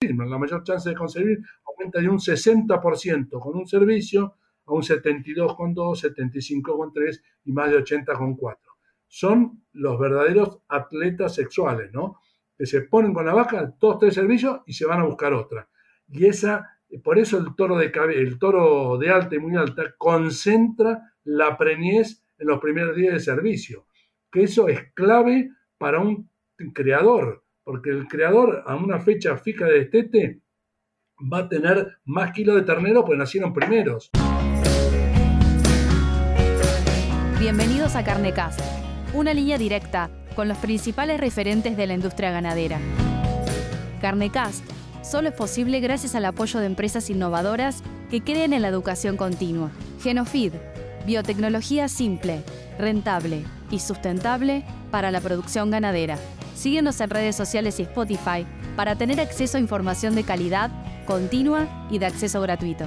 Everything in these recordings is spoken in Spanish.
la mayor chance de conseguir aumenta de un 60% con un servicio a un 72,2, 75,3 y más de 80,4. Son los verdaderos atletas sexuales, ¿no? Que se ponen con la vaca, todos tres servicios y se van a buscar otra. Y esa, por eso el toro de, el toro de alta y muy alta concentra la preñez en los primeros días de servicio. Que eso es clave para un creador, porque el creador a una fecha fija de destete va a tener más kilos de ternero porque nacieron primeros. Bienvenidos a Carnecast, una línea directa con los principales referentes de la industria ganadera. Carnecast solo es posible gracias al apoyo de empresas innovadoras que creen en la educación continua. Genofeed, biotecnología simple, rentable y sustentable para la producción ganadera. Síguenos en redes sociales y Spotify para tener acceso a información de calidad, continua y de acceso gratuito.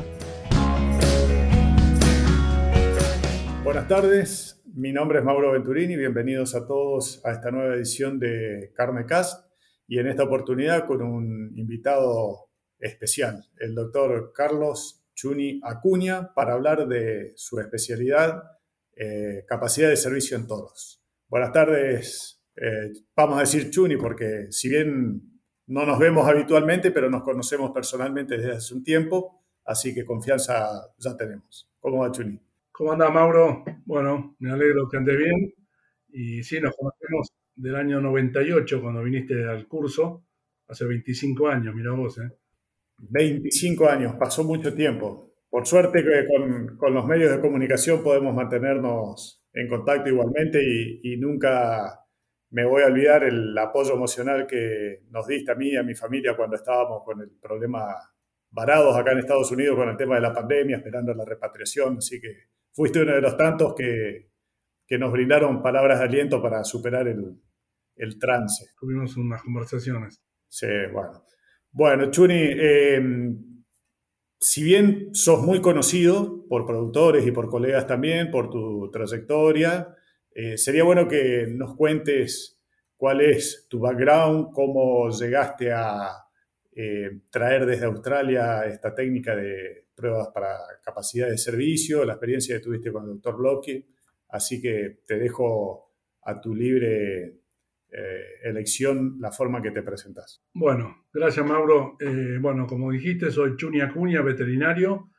Buenas tardes, mi nombre es Mauro Venturini, bienvenidos a todos a esta nueva edición de Carnecast y en esta oportunidad con un invitado especial, el doctor Carlos Chuni Acuña, para hablar de su especialidad, eh, capacidad de servicio en todos. Buenas tardes, eh, vamos a decir Chuni, porque si bien no nos vemos habitualmente, pero nos conocemos personalmente desde hace un tiempo, así que confianza ya tenemos. ¿Cómo va Chuni? ¿Cómo anda Mauro? Bueno, me alegro que ande bien. Y sí, nos conocemos del año 98, cuando viniste al curso, hace 25 años, mira vos. ¿eh? 25 años, pasó mucho tiempo. Por suerte que con, con los medios de comunicación podemos mantenernos en contacto igualmente y, y nunca me voy a olvidar el apoyo emocional que nos diste a mí y a mi familia cuando estábamos con el problema varados acá en Estados Unidos con el tema de la pandemia, esperando la repatriación. Así que fuiste uno de los tantos que, que nos brindaron palabras de aliento para superar el, el trance. Tuvimos unas conversaciones. Sí, bueno. Bueno, Chuni, eh, si bien sos muy conocido por productores y por colegas también, por tu trayectoria, eh, sería bueno que nos cuentes cuál es tu background, cómo llegaste a eh, traer desde Australia esta técnica de pruebas para capacidad de servicio, la experiencia que tuviste con el doctor Blocky. Así que te dejo a tu libre eh, elección la forma que te presentas. Bueno, gracias Mauro. bueno, como dijiste, soy Chuni Acuña, veterinario.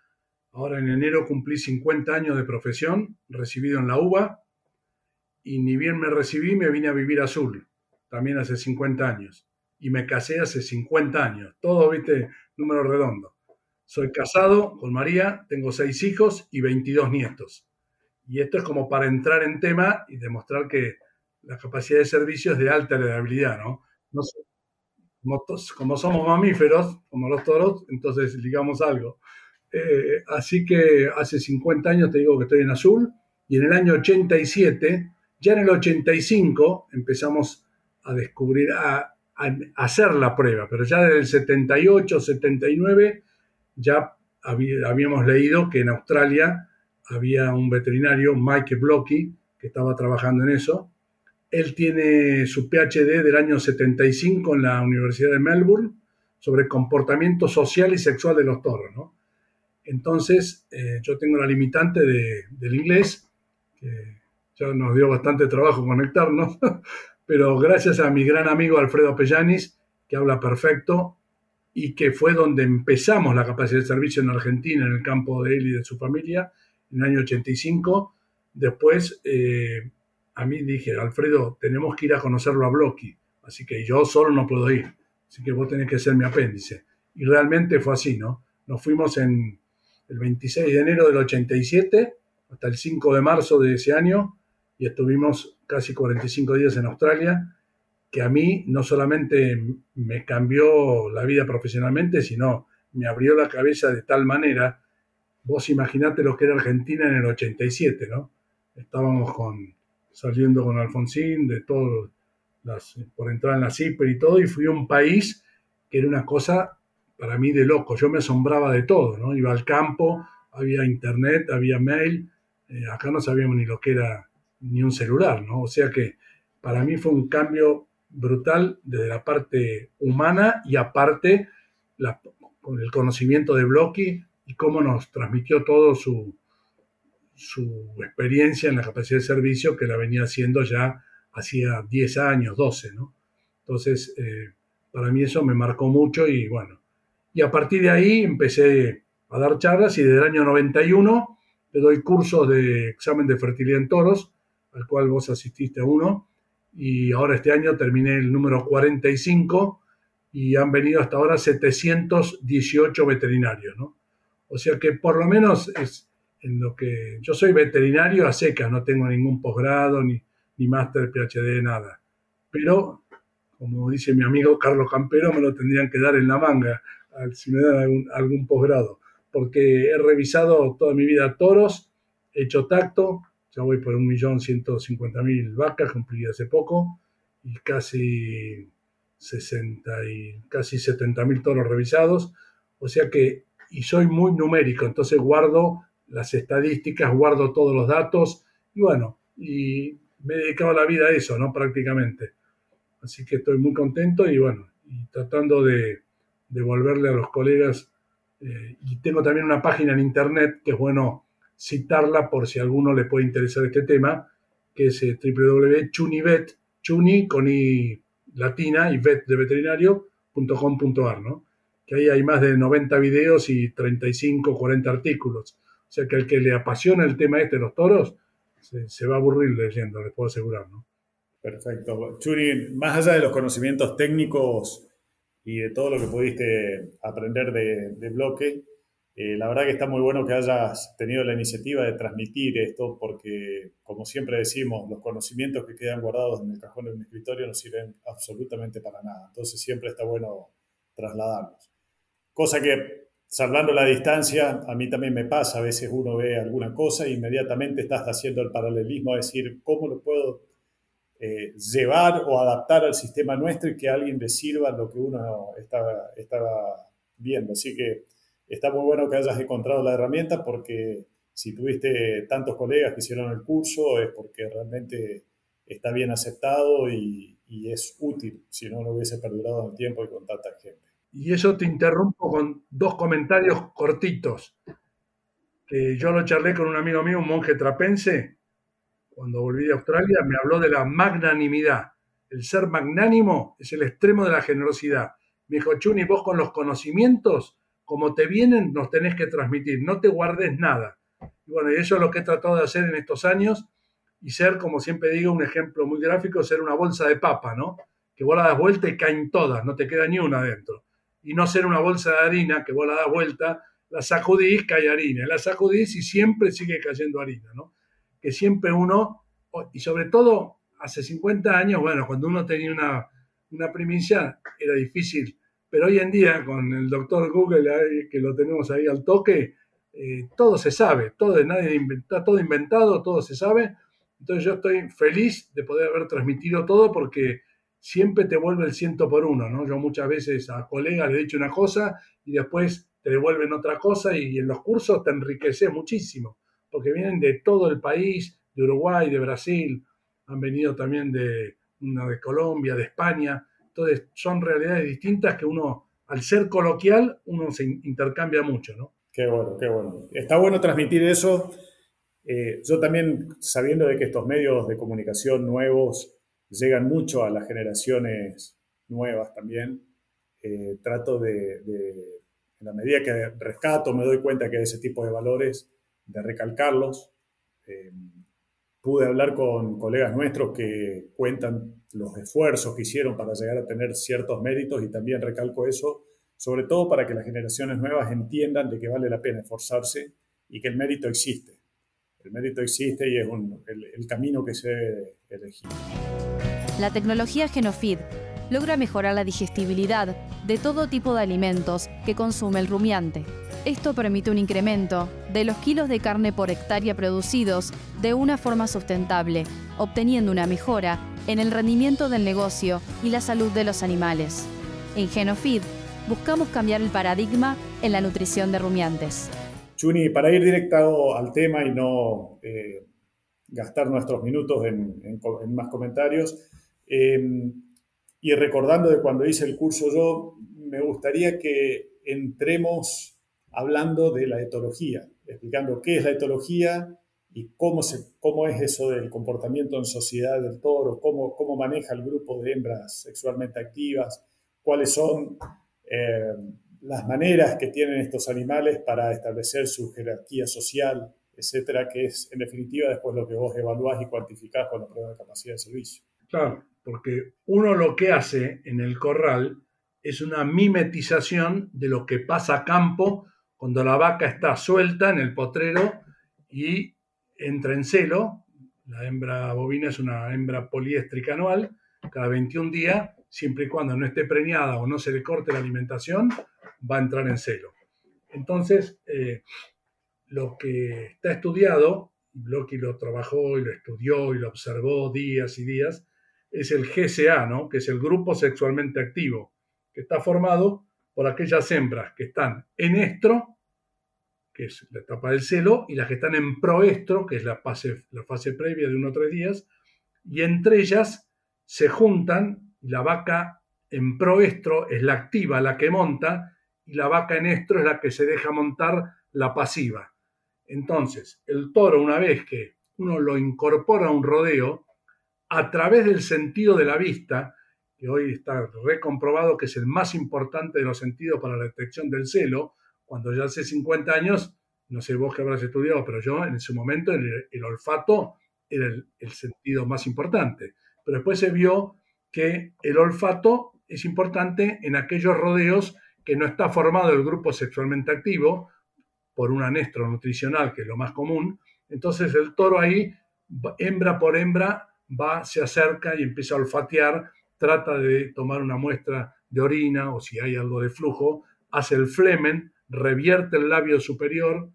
Ahora en enero cumplí 50 años de profesión, recibido en la UBA, y ni bien me recibí, me vine a vivir a Azul, también hace 50 años. Y me casé hace 50 años. Todo, viste, número redondo. Soy casado con María, tengo seis hijos y 22 nietos. Y esto es como para entrar en tema y demostrar que la capacidad de servicio es de alta heredabilidad, ¿no? no como, como, somos mamíferos, como los toros, entonces digamos algo. Eh, así que hace 50 años te digo que estoy en azul y en el año 87 ya en el 85 empezamos a descubrir, a, hacer la prueba, pero ya desde el 78, 79 ya habíamos leído que en Australia había un veterinario, Mike Blocky, que estaba trabajando en eso. Él tiene su PhD del año 75 en la Universidad de Melbourne sobre comportamiento social y sexual de los toros. Entonces, eh, yo tengo la limitante del inglés, ya nos dio bastante trabajo conectarnos, pero gracias a mi gran amigo Alfredo Pellanis, que habla perfecto y que fue donde empezamos la capacidad de servicio en Argentina, en el campo de él y de su familia, en el año 85. Después, eh, a mí dije, Alfredo, tenemos que ir a conocerlo a Blocky, así que yo solo no puedo ir, así que vos tenés que ser mi apéndice. Y realmente fue así, ¿no? Nos fuimos en el 26 de enero del 87 hasta el 5 de marzo de ese año y estuvimos casi 45 días en Australia, que a mí no solamente me cambió la vida profesionalmente, sino me abrió la cabeza de tal manera, vos imaginate lo que era Argentina en el 87, ¿no? Estábamos con, saliendo con Alfonsín, de todo, las, por entrar en la CIPER y todo, y fui a un país que era una cosa para mí de loco, yo me asombraba de todo, ¿no? Iba al campo, había internet, había mail, eh, acá no sabíamos ni lo que era ni un celular, ¿no? O sea que para mí fue un cambio brutal desde la parte humana y aparte con el conocimiento de Blocky y cómo nos transmitió todo su, su experiencia en la capacidad de servicio que la venía haciendo ya hacía 10 años, 12, ¿no? Entonces, eh, para mí eso me marcó mucho y bueno, y a partir de ahí empecé a dar charlas y desde el año 91 le doy cursos de examen de fertilidad en toros, al cual vos asististe uno, y ahora este año terminé el número 45 y han venido hasta ahora 718 veterinarios, ¿no? O sea que por lo menos es en lo que yo soy veterinario a secas, no tengo ningún posgrado ni, ni máster PhD, nada. Pero, como dice mi amigo Carlos Campero, me lo tendrían que dar en la manga si me dan algún, algún posgrado, porque he revisado toda mi vida toros, he hecho tacto, ya voy por 1.150.000 vacas, cumplí hace poco, y casi 60 y casi 70.000 toros revisados, o sea que, y soy muy numérico, entonces guardo las estadísticas, guardo todos los datos, y bueno, y me he dedicado la vida a eso, ¿no? Prácticamente. Así que estoy muy contento y bueno, y tratando de devolverle a los colegas. Eh, y tengo también una página en internet que es bueno citarla por si a alguno le puede interesar este tema, que es eh, www.chunivet, chuni con i latina y vet de veterinario.com.ar, ¿no? Que ahí hay más de 90 videos y 35, 40 artículos. O sea que al que le apasiona el tema este de los toros, se, va a aburrir leyendo, les puedo asegurar, ¿no? Perfecto. Chuni, más allá de los conocimientos técnicos, y de todo lo que pudiste aprender de, bloque. Eh, la verdad que está muy bueno que hayas tenido la iniciativa de transmitir esto porque, como siempre decimos, los conocimientos que quedan guardados en el cajón de un escritorio no sirven absolutamente para nada. Entonces siempre está bueno trasladarlos. Cosa que, salvando la distancia, a mí también me pasa. A veces uno ve alguna cosa e inmediatamente estás haciendo el paralelismo a decir, ¿cómo lo puedo eh, llevar o adaptar al sistema nuestro y que alguien le sirva lo que uno estaba, estaba viendo. Así que está muy bueno que hayas encontrado la herramienta porque si tuviste tantos colegas que hicieron el curso es porque realmente está bien aceptado y, es útil, si no, no hubiese perdurado en el tiempo y con tanta gente. Y eso te interrumpo con dos comentarios cortitos. Que yo lo charlé con un amigo mío, un monje trapense, cuando volví de Australia, me habló de la magnanimidad. El ser magnánimo es el extremo de la generosidad. Me dijo, Chuni, vos con los conocimientos, como te vienen, nos tenés que transmitir, no te guardes nada. Y bueno, eso es lo que he tratado de hacer en estos años y ser, como siempre digo, un ejemplo muy gráfico, ser una bolsa de papa, ¿no? Que vos la das vuelta y caen todas, no te queda ni una adentro. Y no ser una bolsa de harina que vos la das vuelta, la sacudís, cae harina, la sacudís y siempre sigue cayendo harina, ¿no? que siempre uno, y sobre todo hace 50 años, bueno, cuando uno tenía una, una primicia era difícil, pero hoy en día con el doctor Google, que lo tenemos ahí al toque, eh, todo se sabe, todo, nadie inventa, todo inventado, todo se sabe. Entonces yo estoy feliz de poder haber transmitido todo porque siempre te vuelve el ciento por uno, ¿no? Yo muchas veces a colegas le he dicho una cosa y después te devuelven otra cosa y en los cursos te enriquece muchísimo porque vienen de todo el país, de Uruguay, de Brasil, han venido también de, de Colombia, de España. Entonces, son realidades distintas que uno, al ser coloquial, uno se intercambia mucho, ¿no? Qué bueno, qué bueno. Está bueno transmitir eso. Eh, yo también, sabiendo de que estos medios de comunicación nuevos llegan mucho a las generaciones nuevas también, eh, trato de, de, en la medida que rescato, me doy cuenta que ese tipo de valores de recalcarlos. Eh, pude hablar con colegas nuestros que cuentan los esfuerzos que hicieron para llegar a tener ciertos méritos y también recalco eso, sobre todo para que las generaciones nuevas entiendan de que vale la pena esforzarse y que el mérito existe. El mérito existe y es el, camino que se debe elegir. La tecnología Genofeed logra mejorar la digestibilidad de todo tipo de alimentos que consume el rumiante esto permite un incremento de los kilos de carne por hectárea producidos de una forma sustentable, obteniendo una mejora en el rendimiento del negocio y la salud de los animales. En Genofeed buscamos cambiar el paradigma en la nutrición de rumiantes. Chuni, para ir directo al tema y no eh, gastar nuestros minutos en, más comentarios, eh, Y recordando de cuando hice el curso yo, me gustaría que entremos hablando de la etología, explicando qué es la etología y cómo, se, cómo es eso del comportamiento en sociedad del toro, cómo, cómo maneja el grupo de hembras sexualmente activas, cuáles son eh, las maneras que tienen estos animales para establecer su jerarquía social, etcétera, que es en definitiva después lo que vos evaluás y cuantificás con la prueba de capacidad de servicio. Claro, porque uno lo que hace en el corral es una mimetización de lo que pasa a campo cuando la vaca está suelta en el potrero y entra en celo. La hembra bovina es una hembra poliéstrica anual, cada 21 días, siempre y cuando no esté preñada o no se le corte la alimentación, va a entrar en celo. Entonces, eh, lo que está estudiado, Blocky lo trabajó y lo estudió y lo observó días y días, es el GSA, ¿no? que es el grupo sexualmente activo, que está formado por aquellas hembras que están en estro, que es la etapa del celo, y las que están en proestro, que es la fase, previa de uno o tres días, y entre ellas se juntan, la vaca en proestro es la activa, la que monta, y la vaca en estro es la que se deja montar, la pasiva. Entonces, el toro, una vez que uno lo incorpora a un rodeo, a través del sentido de la vista, que hoy está recomprobado que es el más importante de los sentidos para la detección del celo, cuando ya hace 50 años, no sé vos que habrás estudiado, pero yo en ese momento el, olfato era el, el, sentido más importante. Pero después se vio que el olfato es importante en aquellos rodeos que no está formado el grupo sexualmente activo, por un anestro nutricional, que es lo más común, entonces el toro ahí, hembra por hembra, va, se acerca y empieza a olfatear, trata de tomar una muestra de orina o si hay algo de flujo, hace el flemen, revierte el labio superior,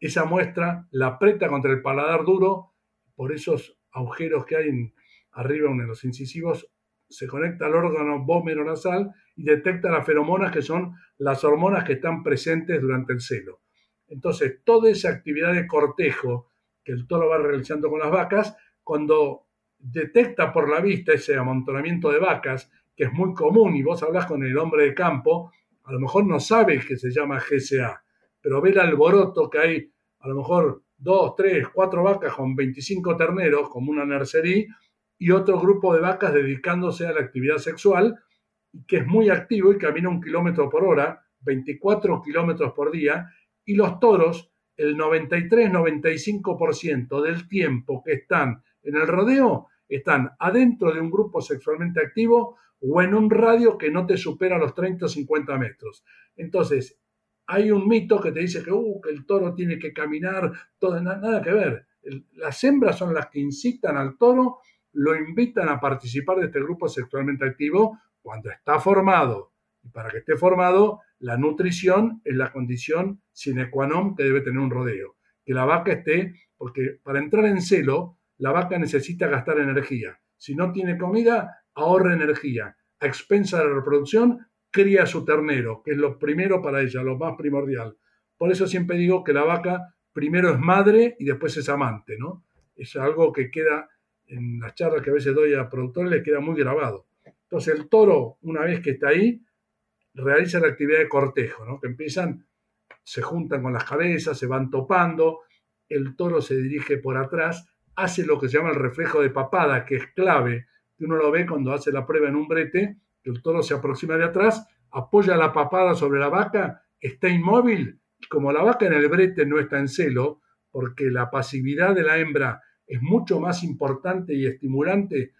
esa muestra la aprieta contra el paladar duro, por esos agujeros que hay arriba en los incisivos, se conecta al órgano vómero nasal y detecta las feromonas que son las hormonas que están presentes durante el celo. Entonces, toda esa actividad de cortejo que el toro va realizando con las vacas, cuando detecta por la vista ese amontonamiento de vacas, que es muy común, y vos hablas con el hombre de campo, a lo mejor no sabe que se llama GSA, pero ve el alboroto que hay, a lo mejor dos, tres, cuatro vacas con 25 terneros, como una nursery, y otro grupo de vacas dedicándose a la actividad sexual, que es muy activo y camina un kilómetro por hora, 24 kilómetros por día, y los toros, el 93-95% del tiempo que están en el rodeo, están adentro de un grupo sexualmente activo o en un radio que no te supera los 30 o 50 metros. Entonces, hay un mito que te dice que, uh, el toro tiene que caminar, todo, nada que ver. las hembras son las que incitan al toro, lo invitan a participar de este grupo sexualmente activo cuando está formado. Y para que esté formado, la nutrición es la condición sine qua non que debe tener un rodeo. Que la vaca esté, porque para entrar en celo, la vaca necesita gastar energía. Si no tiene comida, ahorra energía. A expensa de la reproducción, cría su ternero, que es lo primero para ella, lo más primordial. Por eso siempre digo que la vaca primero es madre y después es amante, ¿no? Es algo que queda en las charlas que a veces doy a productores, le queda muy grabado. Entonces el toro, una vez que está ahí, realiza la actividad de cortejo, ¿no? que empiezan, se juntan con las cabezas, se van topando, el toro se dirige por atrás, hace lo que se llama el reflejo de papada, que es clave, que uno lo ve cuando hace la prueba en un brete, que el toro se aproxima de atrás, apoya la papada sobre la vaca, está inmóvil, como la vaca en el brete no está en celo, porque la pasividad de la hembra es mucho más importante y estimulante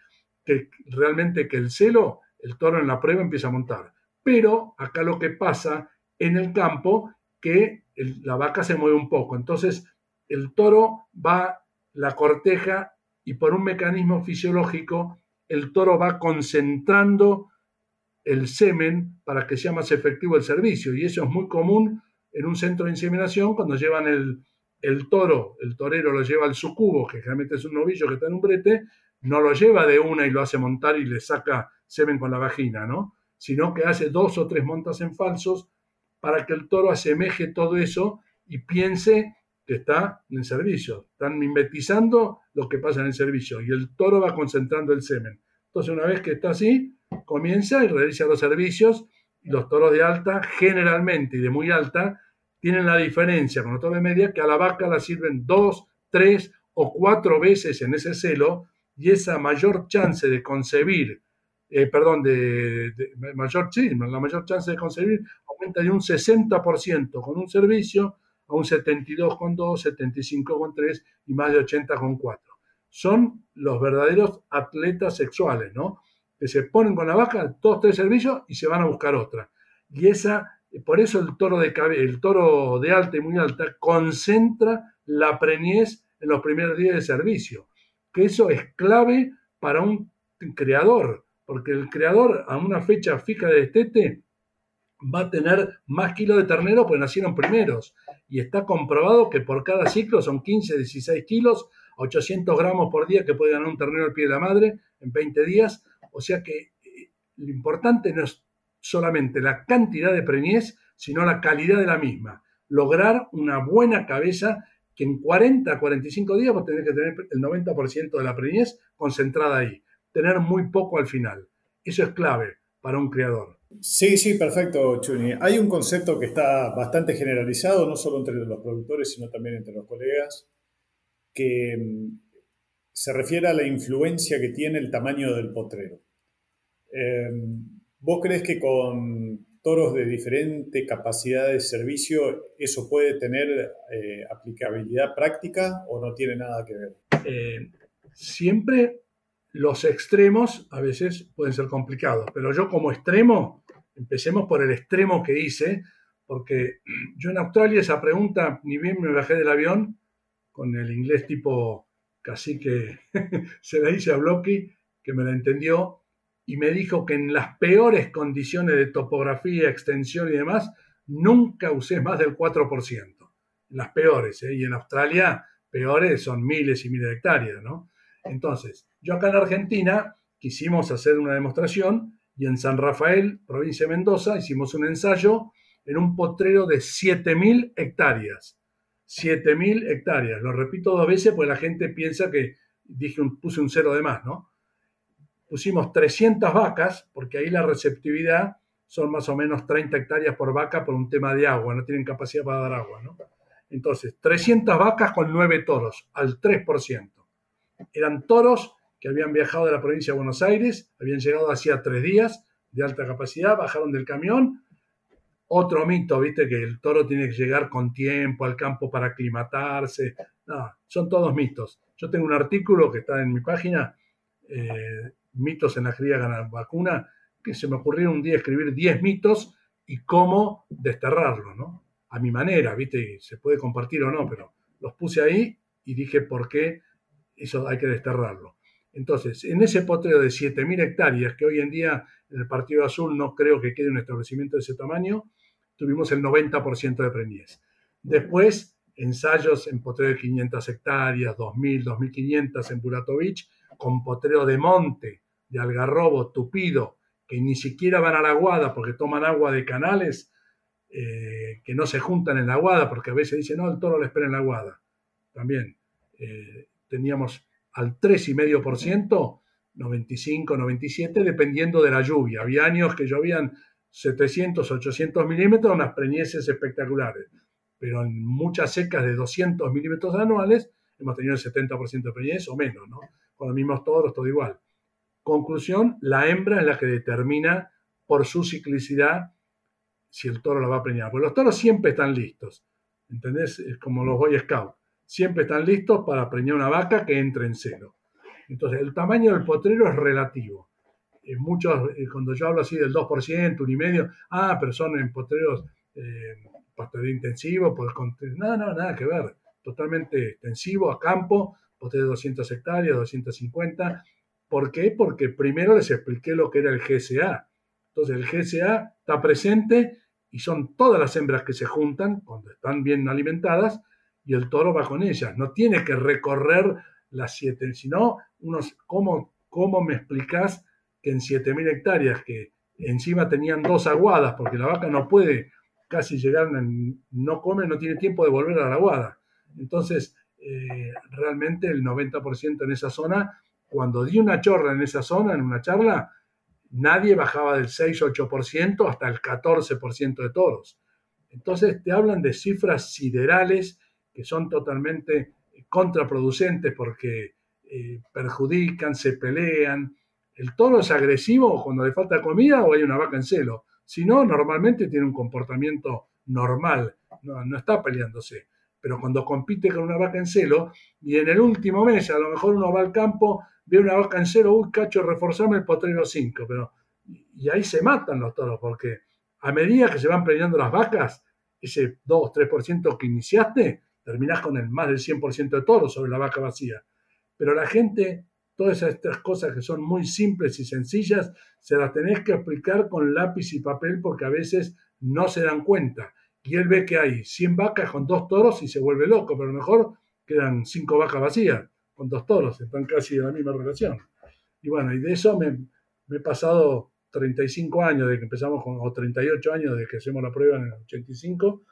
que realmente que el celo, el toro en la prueba empieza a montar. Pero acá lo que pasa en el campo, que la vaca se mueve un poco. Entonces el toro va, la corteja y por un mecanismo fisiológico el toro va concentrando el semen para que sea más efectivo el servicio. Y eso es muy común en un centro de inseminación cuando llevan el, el toro, el torero lo lleva al sucubo, que generalmente es un novillo que está en un brete, no lo lleva de una y lo hace montar y le saca semen con la vagina, ¿no? sino que hace dos o tres montas en falsos para que el toro asemeje todo eso y piense que está en servicio. Están mimetizando lo que pasa en el servicio y el toro va concentrando el semen. Entonces, una vez que está así, comienza y realiza los servicios. Los toros de alta, generalmente y de muy alta, tienen la diferencia con los toros de media que a la vaca la sirven dos, tres o cuatro veces en ese celo y esa mayor chance de concebir, eh, perdón, de, mayor, sí, la mayor chance de concebir aumenta de un 60% con un servicio a un 72,2, 75,3 y más de 80,4. Son los verdaderos atletas sexuales, ¿no? Que se ponen con la vaca, todos tres servicios y se van a buscar otra. Y esa, por eso el toro de, el toro de alta y muy alta concentra la preñez en los primeros días de servicio. Que eso es clave para un creador, porque el creador a una fecha fija de destete va a tener más kilos de ternero porque nacieron primeros. Y está comprobado que por cada ciclo son 15, 16 kilos, 800 gramos por día que puede ganar un ternero al pie de la madre en 20 días. O sea que eh, lo importante no es solamente la cantidad de preñez, sino la calidad de la misma. Lograr una buena cabeza que en 40, 45 días vos tenés que tener el 90% de la preñez concentrada ahí. Tener muy poco al final. Eso es clave para un criador. Sí, sí, perfecto, Chuni. Hay un concepto que está bastante generalizado, no solo entre los productores, sino también entre los colegas, que mm, se refiere a la influencia que tiene el tamaño del potrero. Em, ¿Vos crees que con toros de diferente capacidad de servicio eso puede tener eh, aplicabilidad práctica o no tiene nada que ver? Eh, siempre los extremos a veces pueden ser complicados, pero yo como extremo, empecemos por el extremo que hice, porque yo en Australia esa pregunta, ni bien me bajé del avión, con el inglés tipo casi que se la hice a Blocky, que me la entendió, y me dijo que en las peores condiciones de topografía, extensión y demás, nunca usé más del 4%. En las peores, ¿eh? y en Australia peores son miles y miles de hectáreas, ¿no? Entonces, yo acá en Argentina quisimos hacer una demostración y en San Rafael, provincia de Mendoza, hicimos un ensayo en un potrero de 7.000 hectáreas. 7.000 hectáreas. Lo repito dos veces porque la gente piensa que dije puse un cero de más, ¿no? Pusimos 300 vacas, porque ahí la receptividad son más o menos 30 hectáreas por vaca por un tema de agua, no tienen capacidad para dar agua, ¿no? Entonces, 300 vacas con 9 toros, al 3% eran toros que habían viajado de la provincia de Buenos Aires, habían llegado hacía tres días de alta capacidad, bajaron del camión. Otro mito, viste, que el toro tiene que llegar con tiempo al campo para aclimatarse. No, son todos mitos. Yo tengo un artículo que está en mi página, eh, Mitos en la cría vacuna, que se me ocurrió un día escribir 10 mitos y cómo desterrarlos, ¿no? A mi manera, viste, se puede compartir o no, pero los puse ahí y dije por qué eso hay que desterrarlo. Entonces, en ese potrero de 7.000 hectáreas, que hoy en día en el Partido Azul no creo que quede un establecimiento de ese tamaño, tuvimos el 90% de preñez. Después, ensayos en potrero de 500 hectáreas, 2.000, 2.500 en Buratovich, con potrero de monte, de algarrobo, tupido, que ni siquiera van a la aguada porque toman agua de canales eh, que no se juntan en la aguada, porque a veces dicen, no, el toro le espera en la aguada. También. Eh, teníamos al 3,5%, 95, 97, dependiendo de la lluvia. Había años que llovían 700, 800 milímetros, unas preñeces espectaculares, pero en muchas secas de 200 milímetros anuales hemos tenido el 70% de preñez o menos, ¿no? Con los mismos toros, todo igual. Conclusión, la hembra es la que determina por su ciclicidad si el toro la va a preñar. Porque los toros siempre están listos, ¿entendés? Es como los Boy Scouts siempre están listos para preñar una vaca que entre en celo. Entonces, el tamaño del potrero es relativo. En muchos, eh, cuando yo hablo así del 2%, un y medio, ah, pero son en potreros eh, intensivo, pues, no, no, nada que ver. Totalmente extensivo, a campo, potrero de 200 hectáreas, 250. ¿Por qué? Porque primero les expliqué lo que era el GSA. Entonces, el GSA está presente y son todas las hembras que se juntan cuando están bien alimentadas y el toro va con ellas. No tiene que recorrer las siete, sino unos, ¿cómo, cómo me explicás que en 7.000 hectáreas, que encima tenían dos aguadas, porque la vaca no puede casi llegar, no come, no tiene tiempo de volver a la aguada. Entonces, eh, realmente el 90% en esa zona, cuando di una chorra en esa zona, en una charla, nadie bajaba del 6-8% hasta el 14% de toros. Entonces te hablan de cifras siderales que son totalmente contraproducentes porque eh, perjudican, se pelean. El toro es agresivo cuando le falta comida o hay una vaca en celo. Si no, normalmente tiene un comportamiento normal, no, está peleándose. Pero cuando compite con una vaca en celo y en el último mes a lo mejor uno va al campo ve una vaca en cero, uy, cacho, reforzame el potrero 5, pero y ahí se matan los toros, porque a medida que se van peleando las vacas, ese 2, 3% que iniciaste, terminás con el más del 100% de toros sobre la vaca vacía. Pero la gente, todas estas cosas que son muy simples y sencillas, se las tenés que explicar con lápiz y papel porque a veces no se dan cuenta. Y él ve que hay 100 vacas con dos toros y se vuelve loco, pero a lo mejor quedan 5 vacas vacías con dos toros, están casi en la misma relación. Y bueno, y de eso me, he pasado 35 años de que empezamos con, o 38 años de que hacemos la prueba en el 85,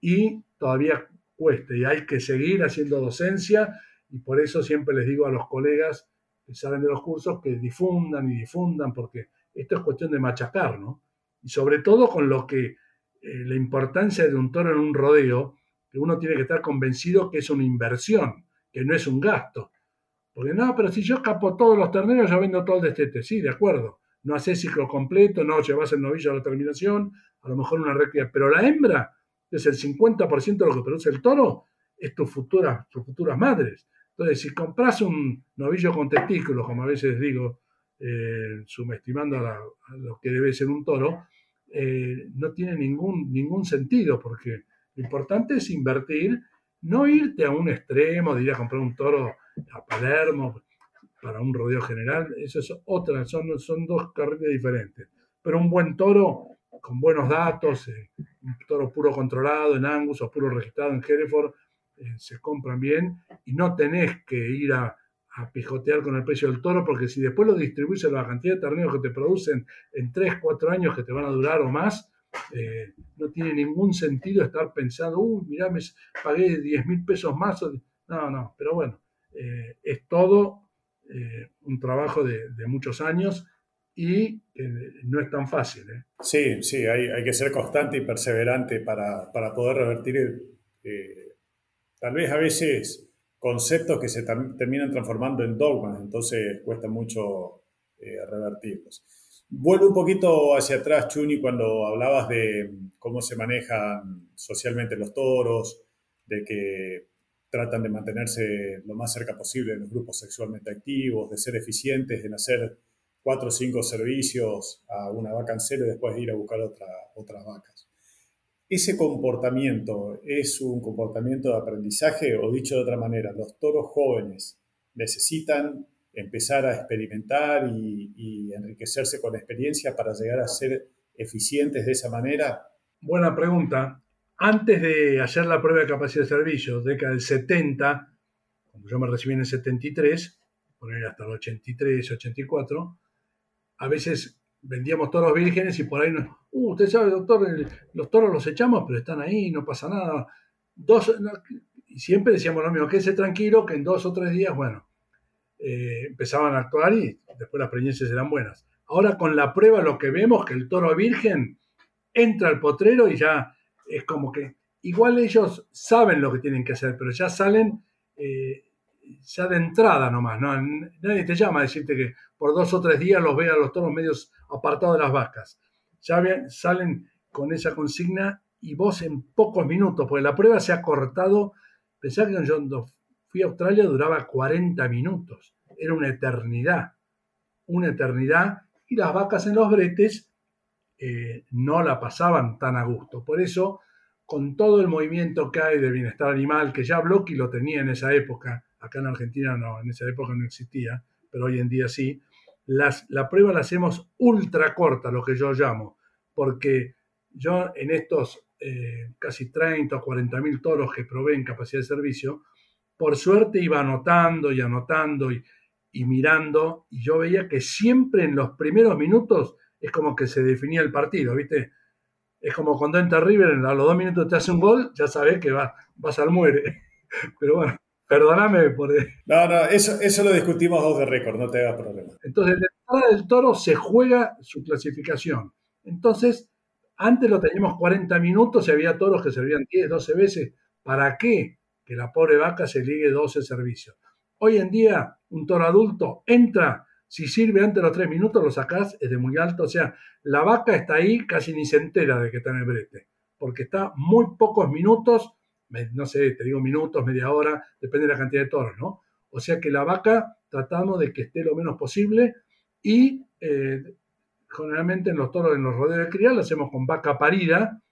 y todavía cuesta, y hay que seguir haciendo docencia, y por eso siempre les digo a los colegas que salen de los cursos que difundan y difundan, porque esto es cuestión de machacar, ¿no? Y sobre todo con lo que eh, la importancia de un toro en un rodeo, que uno tiene que estar convencido que es una inversión que no es un gasto. Porque no, pero si yo escapo todos los terneros, yo vendo todo el destete. Sí, de acuerdo. No haces ciclo completo, no llevas el novillo a la terminación, a lo mejor una recta. Pero la hembra, que es el 50% de lo que produce el toro, es tu futura, tus futuras madres. Entonces, si compras un novillo con testículos, como a veces digo, eh, subestimando a, lo que debe ser un toro, eh, no tiene ningún, ningún sentido, porque lo importante es invertir no irte a un extremo de ir a comprar un toro a Palermo para un rodeo general, eso es otra, son, son dos carreras diferentes. Pero un buen toro con buenos datos, eh, un toro puro controlado en Angus o puro registrado en Hereford, eh, se compran bien y no tenés que ir a, a, pijotear con el precio del toro porque si después lo distribuís a la cantidad de torneos que te producen en 3, 4 años que te van a durar o más, eh, no tiene ningún sentido estar pensando, uy, mirá, me pagué 10 mil pesos más. No, no, pero bueno, eh, es todo eh, un trabajo de, muchos años y no es tan fácil. Sí, sí, hay, que ser constante y perseverante para, poder revertir tal vez a veces conceptos que se terminan transformando en dogmas, entonces cuesta mucho revertirlos. Vuelvo un poquito hacia atrás, Chuni, cuando hablabas de cómo se manejan socialmente los toros, de que tratan de mantenerse lo más cerca posible de los grupos sexualmente activos, de ser eficientes en hacer cuatro o cinco servicios a una vaca en cero y después ir a buscar otra, otras vacas. ¿Ese comportamiento es un comportamiento de aprendizaje o dicho de otra manera, los toros jóvenes necesitan empezar a experimentar y, enriquecerse con experiencia para llegar a ser eficientes de esa manera? Buena pregunta. Antes de hacer la prueba de capacidad de servicio, década del 70, cuando yo me recibí en el 73, poner hasta el 83, 84, a veces vendíamos toros vírgenes y por ahí nos, uh, usted sabe, doctor, los toros los echamos, pero están ahí, no pasa nada. Dos, y siempre decíamos lo mismo, quédese tranquilo, que en dos o tres días, bueno, eh, empezaban a actuar y después las preñencias eran buenas. Ahora con la prueba lo que vemos que el toro virgen entra al potrero y ya es como que igual ellos saben lo que tienen que hacer, pero ya salen eh, ya de entrada nomás, ¿no? Nadie te llama a decirte que por dos o tres días los ve a los toros medios apartados de las vacas. Ya salen con esa consigna y vos en pocos minutos, porque la prueba se ha cortado, pensá que yo fui a Australia duraba 40 minutos, era una eternidad, una eternidad, y las vacas en los bretes eh, no la pasaban tan a gusto. Por eso, con todo el movimiento que hay de bienestar animal, que ya Blocky lo tenía en esa época, acá en Argentina no, en esa época no existía, pero hoy en día sí, las, la prueba la hacemos ultra corta, lo que yo llamo, porque yo en estos eh, casi 30 o 40 mil toros que probé en capacidad de servicio, por suerte iba anotando y anotando y, mirando, y yo veía que siempre en los primeros minutos es como que se definía el partido, ¿viste? Es como cuando entra River, a los dos minutos te hace un gol, ya sabes que va, vas al muere. Pero bueno, Perdóname por... No, no, eso, eso lo discutimos dos de récord, no te hagas problema. Entonces, la entrada del toro se juega su clasificación. Entonces, antes lo teníamos 40 minutos y había toros que servían 10, 12 veces. ¿Para qué? Que la pobre vaca se ligue 12 servicios. Hoy en día, un toro adulto entra, si sirve antes de los 3 minutos, lo sacás, es de muy alto. O sea, la vaca está ahí, casi ni se entera de que está en el brete, porque está muy pocos minutos no sé, te digo minutos, media hora, depende de la cantidad de toros, ¿no? O sea que la vaca tratamos de que esté lo menos posible y eh, generalmente en los toros, en los rodeos de cría, lo hacemos con vaca parida,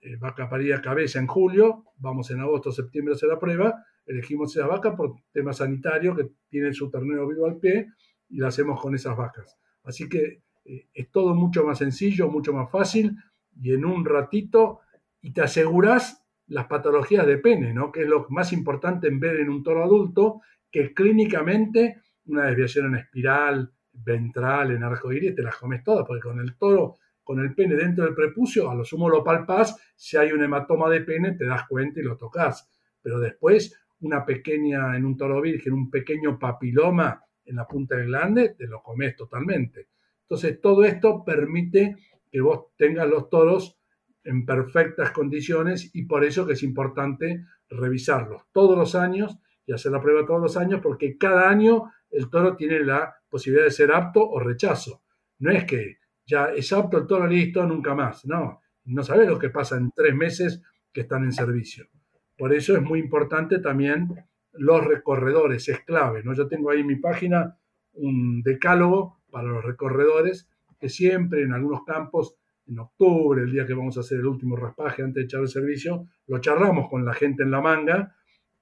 eh, vaca parida cabeza en julio, vamos en agosto, septiembre a hacer la prueba, elegimos esa vaca por tema sanitario que tiene su ternero vivo al pie y la hacemos con esas vacas. Así que eh, es todo mucho más sencillo, mucho más fácil y en un ratito y te aseguras las patologías de pene, ¿no? que es lo más importante en ver en un toro adulto, que clínicamente una desviación en espiral, ventral, en arcoíris, te las comes todas, porque con el toro, con el pene dentro del prepucio, a lo sumo lo palpás, si hay un hematoma de pene, te das cuenta y lo tocas. Pero después, una pequeña, en un toro virgen, un pequeño papiloma en la punta del glande, te lo comes totalmente. Entonces, todo esto permite que vos tengas los toros en perfectas condiciones y por eso que es importante revisarlos todos los años y hacer la prueba todos los años porque cada año el toro tiene la posibilidad de ser apto o rechazo. No es que ya es apto el toro listo, nunca más. No, no sabes lo que pasa en tres meses que están en servicio. Por eso es muy importante también los recorredores, es clave. ¿no? Yo tengo ahí en mi página un decálogo para los recorredores que siempre en algunos campos en octubre, el día que vamos a hacer el último raspaje antes de echar el servicio, lo charlamos con la gente en la manga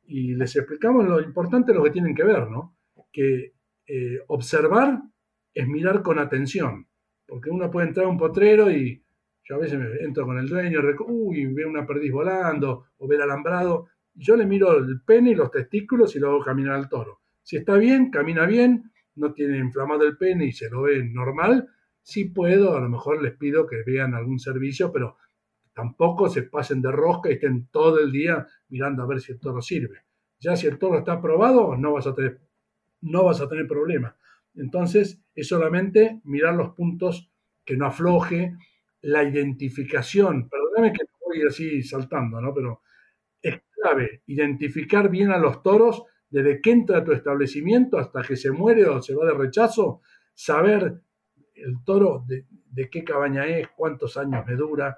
y les explicamos lo importante lo que tienen que ver, ¿no? Que eh, observar es mirar con atención, porque uno puede entrar a un potrero y yo a veces me entro con el dueño, uy, veo una perdiz volando o ve el alambrado, yo le miro el pene y los testículos y lo hago caminar al toro. Si está bien, camina bien, no tiene inflamado el pene y se lo ve normal, si puedo, a lo mejor les pido que vean algún servicio, pero tampoco se pasen de rosca y estén todo el día mirando a ver si el toro sirve. Ya si el toro está aprobado, no vas a tener, no vas a tener problema. Entonces, es solamente mirar los puntos que no afloje, la identificación. Perdóname que voy así saltando, ¿no? Pero es clave identificar bien a los toros desde que entra a tu establecimiento hasta que se muere o se va de rechazo, saber el toro de, qué cabaña es, cuántos años me dura,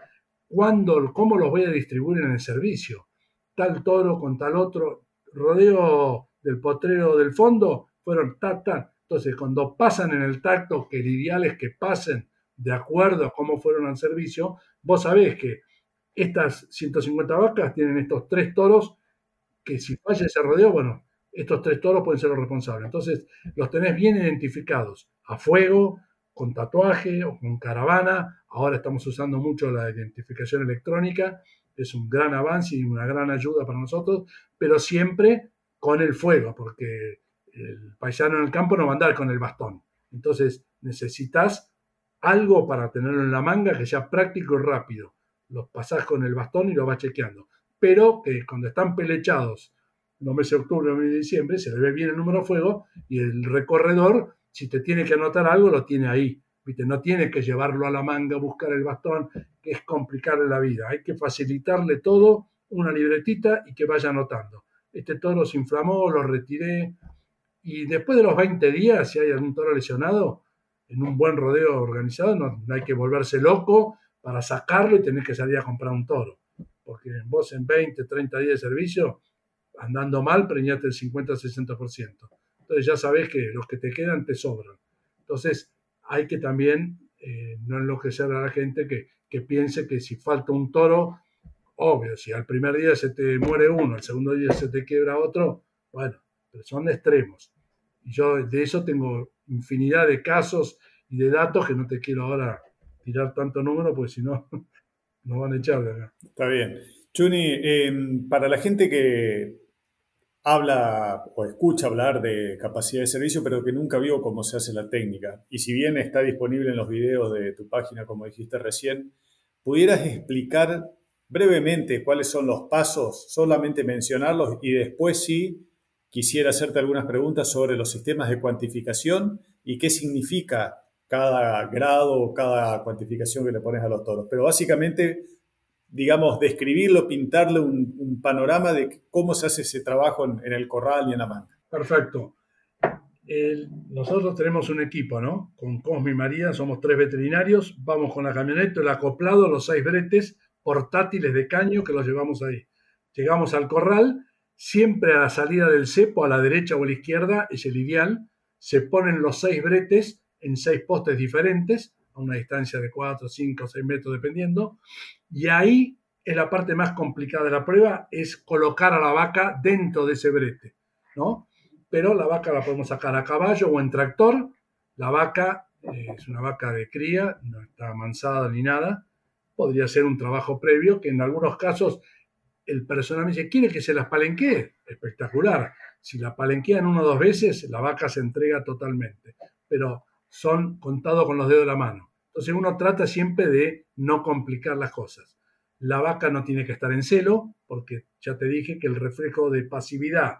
cuándo, cómo los voy a distribuir en el servicio. Tal toro con tal otro, rodeo del potrero del fondo, fueron ta. Entonces, cuando pasan en el tacto, que el ideal es que pasen de acuerdo a cómo fueron al servicio, vos sabés que estas 150 vacas tienen estos tres toros que si falla ese rodeo, bueno, estos tres toros pueden ser los responsables. Entonces, los tenés bien identificados, a fuego, con tatuaje o con caravana. Ahora estamos usando mucho la identificación electrónica, es un gran avance y una gran ayuda para nosotros, pero siempre con el fuego, porque el paisano en el campo no va a andar con el bastón. Entonces necesitas algo para tenerlo en la manga que sea práctico y rápido. Los pasás con el bastón y lo vas chequeando. Pero cuando están pelechados los meses de octubre, noviembre y diciembre, se le ve bien el número de fuego y el recorredor si te tiene que anotar algo, lo tiene ahí. ¿viste? No tiene que llevarlo a la manga, buscar el bastón, que es complicarle la vida. Hay que facilitarle todo, una libretita y que vaya anotando. Este toro se inflamó, lo retiré. Y después de los 20 días, si hay algún toro lesionado, en un buen rodeo organizado, no, hay que volverse loco para sacarlo y tener que salir a comprar un toro. Porque vos en 20, 30 días de servicio, andando mal, preñate el 50-60%. Entonces ya sabes que los que te quedan te sobran. Entonces hay que también eh, no enloquecer a la gente que, que piense que si falta un toro, obvio, si al primer día se te muere uno, al segundo día se te quiebra otro, bueno, pero son extremos. Y yo de eso tengo infinidad de casos y de datos que no te quiero ahora tirar tanto número, porque si no, nos van a echar de acá. Está bien. Chuni, em, para la gente que habla o escucha hablar de capacidad de servicio, pero que nunca vio cómo se hace la técnica. Y si bien está disponible en los videos de tu página, como dijiste recién, ¿pudieras explicar brevemente cuáles son los pasos, solamente mencionarlos y después sí quisiera hacerte algunas preguntas sobre los sistemas de cuantificación y qué significa cada grado o cada cuantificación que le pones a los toros. Pero básicamente, digamos, describirlo, pintarle un, panorama de cómo se hace ese trabajo en, el corral y en la manga. Perfecto. nosotros tenemos un equipo, ¿no? Con Cosme y María, somos tres veterinarios, vamos con la camioneta, el acoplado, los seis bretes portátiles de caño que los llevamos ahí. Llegamos al corral, siempre a la salida del cepo, a la derecha o a la izquierda, es el ideal, se ponen los seis bretes en seis postes diferentes, una distancia de 4, 5, 6 metros dependiendo, y ahí es la parte más complicada de la prueba, es colocar a la vaca dentro de ese brete, ¿no? Pero la vaca la podemos sacar a caballo o en tractor, la vaca eh, es una vaca de cría, no está amansada ni nada, podría ser un trabajo previo que en algunos casos el personal me dice, ¿quiere que se las palenquee? Espectacular. Si la palenquean uno o dos veces, la vaca se entrega totalmente. Pero son contados con los dedos de la mano. Entonces uno trata siempre de no complicar las cosas. La vaca no tiene que estar en celo, porque ya te dije que el reflejo de pasividad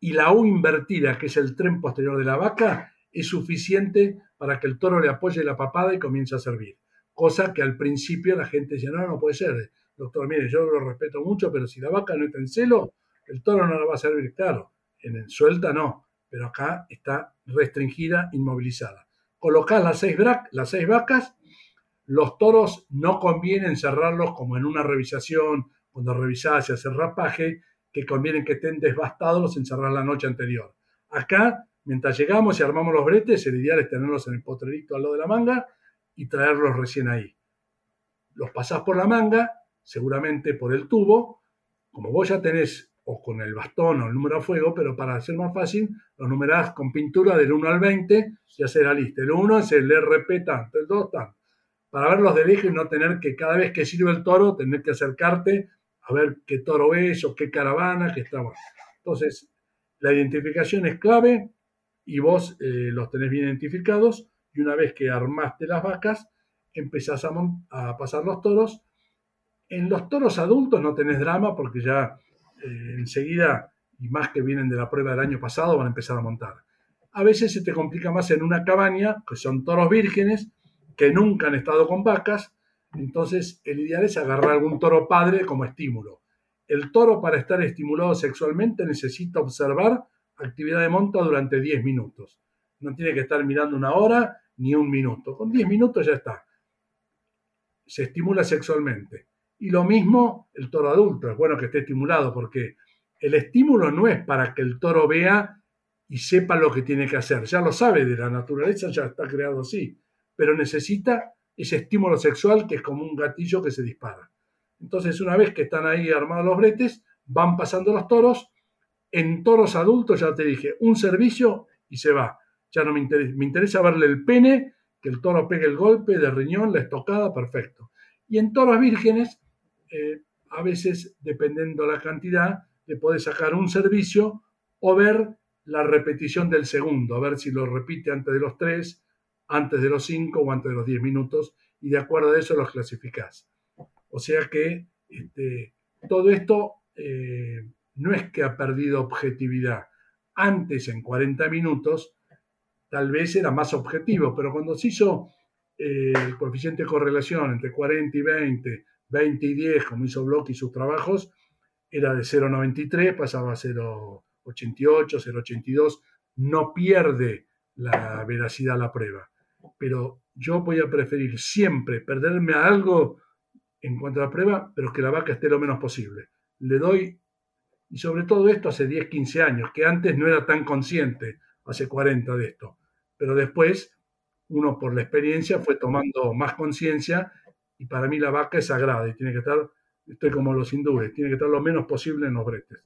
y la U invertida, que es el tren posterior de la vaca, es suficiente para que el toro le apoye la papada y comience a servir cosa que al principio la gente decía, no, no puede ser, doctor, mire, yo lo respeto mucho, pero si la vaca no está en celo, el toro no la va a servir, claro, en el suelta no, pero acá está restringida, inmovilizada. Colocás las seis, vacas, los toros no conviene encerrarlos como en una revisación, cuando revisás y haces rapaje, que conviene que estén devastados, los encerrar la noche anterior. Acá, mientras llegamos y armamos los bretes, el ideal es tenerlos en el potrerito al lado de la manga y traerlos recién ahí. Los pasás por la manga, seguramente por el tubo, como vos ya tenés o con el bastón o el número a fuego, pero para hacer más fácil, los numerás con pintura del 1 al 20, ya será listo. El 1 es el RP tanto, el 2 tanto. Para verlos de lejos y no tener que cada vez que sirve el toro, tener que acercarte a ver qué toro es o qué caravana, que bueno. Entonces, la identificación es clave y vos eh, los tenés bien identificados y una vez que armaste las vacas, empezás a, pasar los toros. En los toros adultos no tenés drama porque ya eh, enseguida, y más que vienen de la prueba del año pasado, van a empezar a montar. A veces se te complica más en una cabaña, que son toros vírgenes, que nunca han estado con vacas, entonces el ideal es agarrar algún toro padre como estímulo. El toro para estar estimulado sexualmente necesita observar actividad de monta durante 10 minutos. No tiene que estar mirando una hora ni un minuto. Con 10 minutos ya está. Se estimula sexualmente. Y lo mismo el toro adulto. Es bueno que esté estimulado porque el estímulo no es para que el toro vea y sepa lo que tiene que hacer. Ya lo sabe de la naturaleza, ya está creado así. Pero necesita ese estímulo sexual que es como un gatillo que se dispara. Entonces, una vez que están ahí armados los bretes, van pasando los toros. En toros adultos, ya te dije, un servicio y se va ya no me interesa, me interesa verle el pene, que el toro pegue el golpe de riñón, la estocada, perfecto. Y en toros vírgenes, eh, a veces, dependiendo la cantidad, le puedes sacar un servicio o ver la repetición del segundo, a ver si lo repite antes de los tres, antes de los cinco o antes de los diez minutos, y de acuerdo a eso los clasificás. O sea que este, todo esto eh, no es que ha perdido objetividad. Antes, en 40 minutos, tal vez era más objetivo, pero cuando se hizo eh, el coeficiente de correlación entre 40 y 20, 20 y 10, como hizo Bloch y sus trabajos, era de 0,93, pasaba a 0,88, 0,82, no pierde la veracidad la prueba. Pero yo voy a preferir siempre perderme a algo en cuanto a la prueba, pero que la vaca esté lo menos posible. Le doy, y sobre todo esto hace 10, 15 años, que antes no era tan consciente, hace 40 de esto pero después uno por la experiencia fue tomando más conciencia y para mí la vaca es sagrada y tiene que estar, estoy como los hindúes, tiene que estar lo menos posible en los bretes.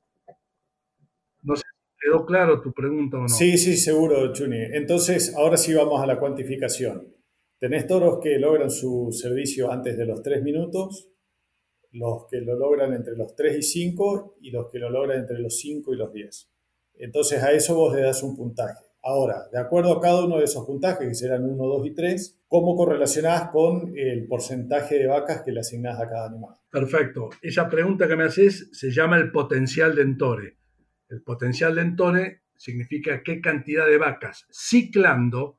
No sé, ¿quedó claro tu pregunta o no? Sí, sí, seguro, Chuni. Entonces, ahora sí vamos a la cuantificación. Tenés toros que logran su servicio antes de los 3 minutos, los que lo logran entre los 3 y 5 y los que lo logran entre los 5 y los 10. Entonces a eso vos le das un puntaje. Ahora, de acuerdo a cada uno de esos puntajes, que serán 1, 2 y 3, ¿cómo correlacionás con el porcentaje de vacas que le asignás a cada animal? Perfecto. Esa pregunta que me haces se llama el potencial de entore. El potencial de entore significa qué cantidad de vacas ciclando,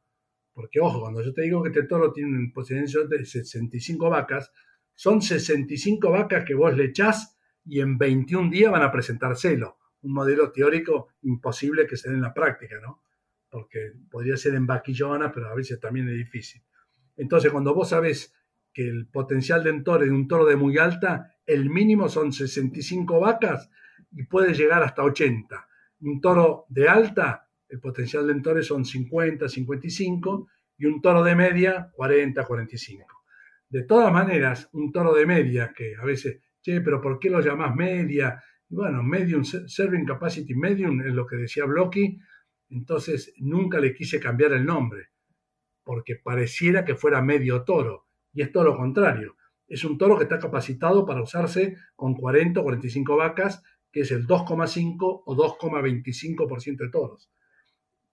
porque ojo, cuando yo te digo que este toro tiene un potencial de 65 vacas, son 65 vacas que vos le echás y en 21 días van a presentar celo. Un modelo teórico imposible que se dé en la práctica, ¿no? Porque podría ser en vaquillona, pero a veces también es difícil. Entonces, cuando vos sabés que el potencial de entore de un toro de muy alta, el mínimo son 65 vacas y puede llegar hasta 80. Un toro de alta, el potencial de entore son 50, 55 y un toro de media, 40, 45. De todas maneras, un toro de media, que a veces, che, pero ¿por qué lo llamás media? Bueno, medium, serving capacity medium es lo que decía Blocky, entonces nunca le quise cambiar el nombre, porque pareciera que fuera medio toro, y es todo lo contrario. Es un toro que está capacitado para usarse con 40 o 45 vacas, que es el 2,5 o 2,25% de toros.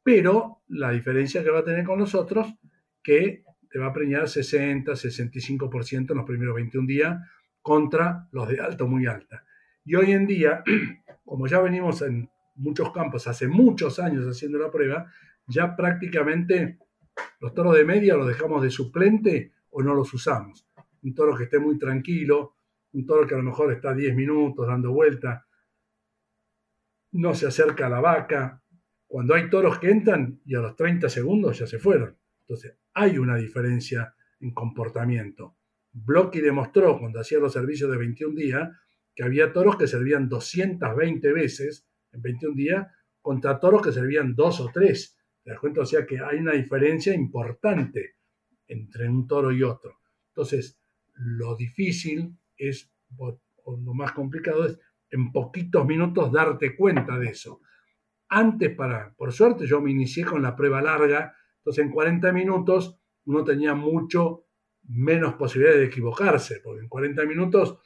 Pero la diferencia que va a tener con los otros, que te va a preñar 60, 65% en los primeros 21 días contra los de alto muy alta. Y hoy en día, como ya venimos en muchos campos hace muchos años haciendo la prueba, ya prácticamente los toros de media los dejamos de suplente o no los usamos. Un toro que esté muy tranquilo, un toro que a lo mejor está 10 minutos dando vuelta, no se acerca a la vaca. Cuando hay toros que entran y a los 30 segundos ya se fueron. Entonces hay una diferencia en comportamiento. Blocky demostró cuando hacía los servicios de 21 días que había toros que servían 220 veces en 21 días contra toros que servían dos o tres. ¿Te das cuenta? O sea que hay una diferencia importante entre un toro y otro. Entonces, lo difícil es, o, lo más complicado es, en poquitos minutos darte cuenta de eso. Antes, para, por suerte, yo me inicié con la prueba larga, entonces en 40 minutos uno tenía mucho menos posibilidades de equivocarse, porque en 40 minutos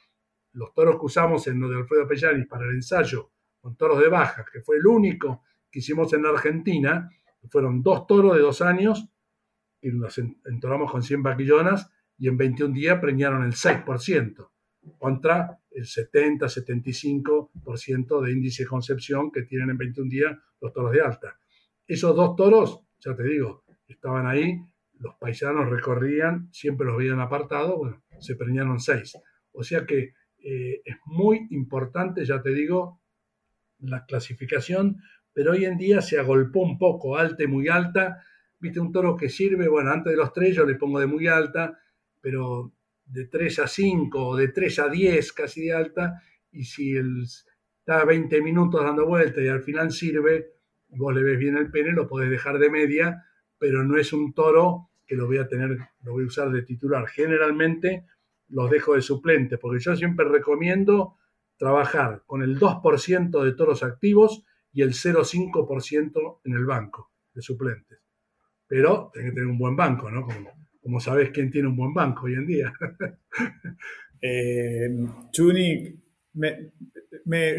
los toros que usamos en lo de Alfredo Pellani para el ensayo con toros de baja, que fue el único que hicimos en la Argentina. Fueron dos toros de dos años y nos entoramos con 100 vaquillonas y en 21 días preñaron el 6%, contra el 70-75% de índice de concepción que tienen en 21 días los toros de alta. Esos dos toros, ya te digo, estaban ahí, los paisanos recorrían, siempre los veían apartados, bueno, se preñaron 6. O sea que eh, es muy importante, ya te digo, la clasificación, pero hoy en día se agolpó un poco, alta y muy alta. Viste, un toro que sirve, bueno, antes de los tres yo le pongo de muy alta, pero de 3 a 5 o de 3 a 10 casi de alta, y si está 20 minutos dando vuelta y al final sirve, vos le ves bien el pene, lo podés dejar de media, pero no es un toro que lo voy a tener, lo voy a usar de titular. Generalmente los dejo de suplente, porque yo siempre recomiendo trabajar con el 2% de toros activos y el 0,5% en el banco de suplentes. Pero tiene que tener un buen banco, ¿no? Como, sabes quién tiene un buen banco hoy en día. eh, Chuni,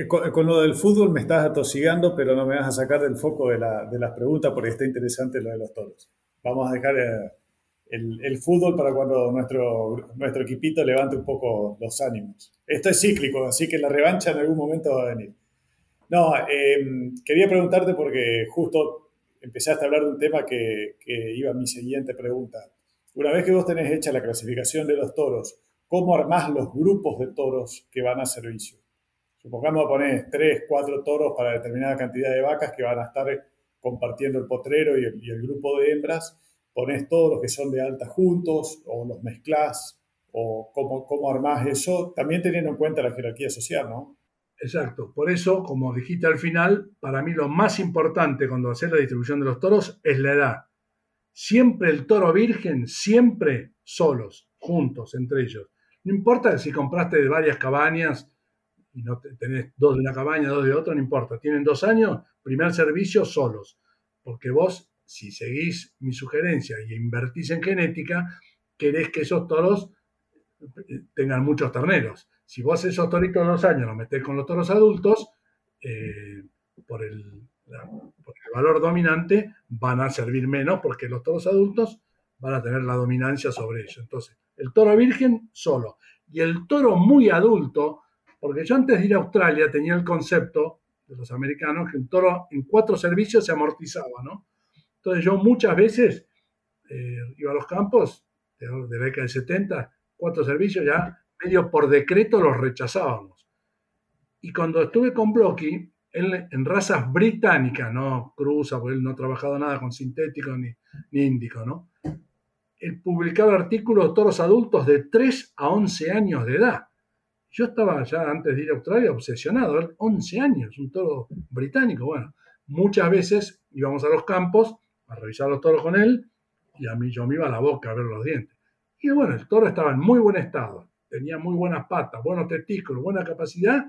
con, lo del fútbol me estás atosigando, pero no me vas a sacar del foco de las preguntas porque está interesante lo de los toros. Vamos a dejar... Eh, el, fútbol para cuando nuestro, nuestro equipito levante un poco los ánimos. Esto es cíclico, así que la revancha en algún momento va a venir. No, em, quería preguntarte porque justo empezaste a hablar de un tema que, que iba a mi siguiente pregunta. Una vez que vos tenés hecha la clasificación de los toros, ¿cómo armás los grupos de toros que van a servicio? Supongamos ponés tres, cuatro toros para determinada cantidad de vacas que van a estar compartiendo el potrero el, y el grupo de hembras pones todos los que son de alta juntos o los mezclas o cómo, cómo armás eso, también teniendo en cuenta la jerarquía social, ¿no? Exacto. Por eso, como dijiste al final, para mí lo más importante cuando haces la distribución de los toros es la edad. Siempre el toro virgen, siempre solos, juntos, entre ellos. No importa si compraste de varias cabañas y no tenés dos de una cabaña, dos de otra, no importa. Tienen dos años, primer servicio solos. Porque vos si seguís mi sugerencia y invertís en genética, querés que esos toros eh, tengan muchos terneros. Si vos esos toritos de dos años los metés con los toros adultos, eh, por el el valor dominante van a servir menos porque los toros adultos van a tener la dominancia sobre ellos. Entonces, el toro virgen solo. Y el toro muy adulto, porque yo antes de ir a Australia tenía el concepto de los americanos que un toro en cuatro servicios se amortizaba, ¿no? Entonces yo muchas veces eh, iba a los campos de, de la década del 70, cuatro servicios ya medio por decreto los rechazábamos. Y cuando estuve con Blocky, él en razas británicas, no cruza, porque él no ha trabajado nada con sintético ni, ni índico, ¿no? Él publicaba artículos de toros adultos de 3 a 11 años de edad. Yo estaba ya antes de ir a Australia obsesionado, 11 años, un toro británico. Bueno, muchas veces íbamos a los campos a revisar los toros con él y a mí yo me iba a la boca a ver los dientes. Y bueno, el toro estaba en muy buen estado, tenía muy buenas patas, buenos testículos, buena capacidad,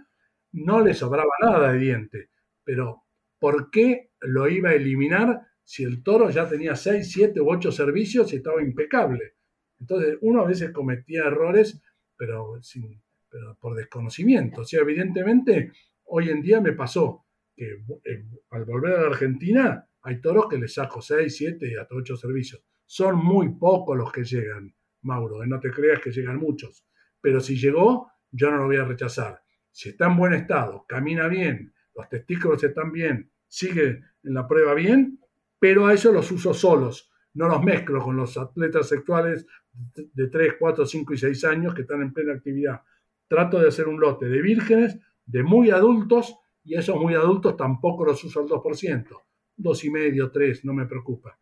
no le sobraba nada de diente. Pero, ¿por qué lo iba a eliminar si el toro ya tenía 6, 7 u 8 servicios y estaba impecable? Entonces, uno a veces cometía errores, pero sin, pero por desconocimiento. O sea, evidentemente, hoy en día me pasó que eh, al volver a la Argentina hay toros que les saco 6, 7 y hasta 8 servicios. Son muy pocos los que llegan, Mauro, ¿eh? no te creas que llegan muchos. Pero si llegó, yo no lo voy a rechazar. Si está en buen estado, camina bien, los testículos están bien, sigue en la prueba bien, pero a eso los uso solos, no los mezclo con los atletas sexuales de 3, 4, 5 y 6 años que están en plena actividad trato de hacer un lote de vírgenes, de muy adultos, y esos muy adultos tampoco los uso al 2%, dos y medio, tres, no me preocupa.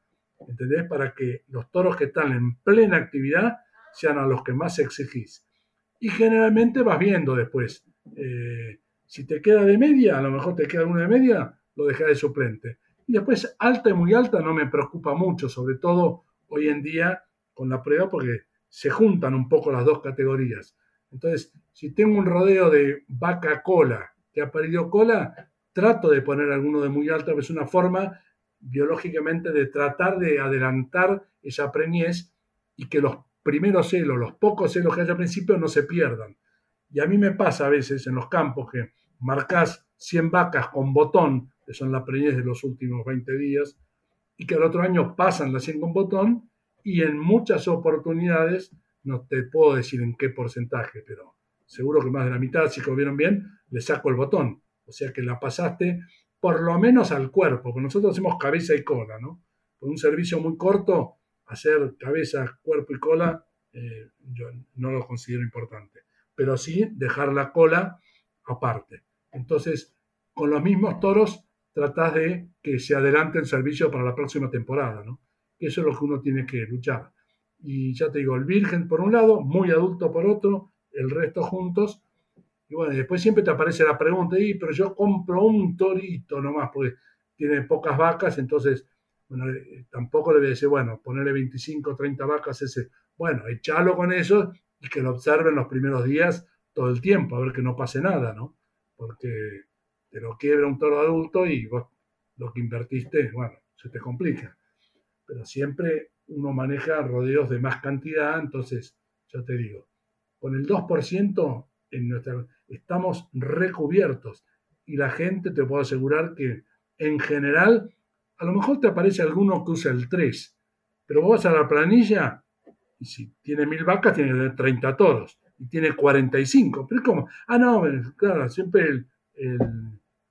¿Entendés? Para que los toros que están en plena actividad sean a los que más exigís. Y generalmente vas viendo después. Eh, si te queda de media, a lo mejor te queda uno de media, lo dejas de suplente. Y después alta y muy alta no me preocupa mucho, sobre todo hoy en día con la prueba, porque se juntan un poco las dos categorías. Entonces, si tengo un rodeo de vaca cola que ha perdido cola, trato de poner alguno de muy alta, es una forma biológicamente de tratar de adelantar esa preñez y que los primeros celos, los pocos celos que haya al principio no se pierdan. Y a mí me pasa a veces en los campos que marcas 100 vacas con botón, que son la preñez de los últimos 20 días, y que al otro año pasan las 100 con botón, y en muchas oportunidades no te puedo decir en qué porcentaje, pero seguro que más de la mitad, si lo vieron bien, le saco el botón. O sea que la pasaste por lo menos al cuerpo, porque nosotros hacemos cabeza y cola, ¿no? Con un servicio muy corto, hacer cabeza, cuerpo y cola, eh, yo no lo considero importante. Pero sí dejar la cola aparte. Entonces, con los mismos toros, tratás de que se adelante el servicio para la próxima temporada, ¿no? Eso es lo que uno tiene que luchar y ya te digo, el virgen por un lado, muy adulto por otro, el resto juntos. Y bueno, después siempre te aparece la pregunta, y pero yo compro un torito nomás, porque tiene pocas vacas, entonces, bueno, eh, tampoco le voy a decir, bueno, ponerle 25, 30 vacas, ese, bueno, echalo con eso y que lo observen los primeros días todo el tiempo, a ver que no pase nada, ¿no? Porque te lo quiebra un toro adulto y vos lo que invertiste, bueno, se te complica. Pero siempre uno maneja rodeos de más cantidad, entonces, ya te digo, con el 2% en nuestra, estamos recubiertos y la gente te puedo asegurar que en general, a lo mejor te aparece alguno que usa el 3, pero vos vas a la planilla y si tiene mil vacas tiene 30 toros y tiene 45, pero es como, ah, no, claro, siempre el, el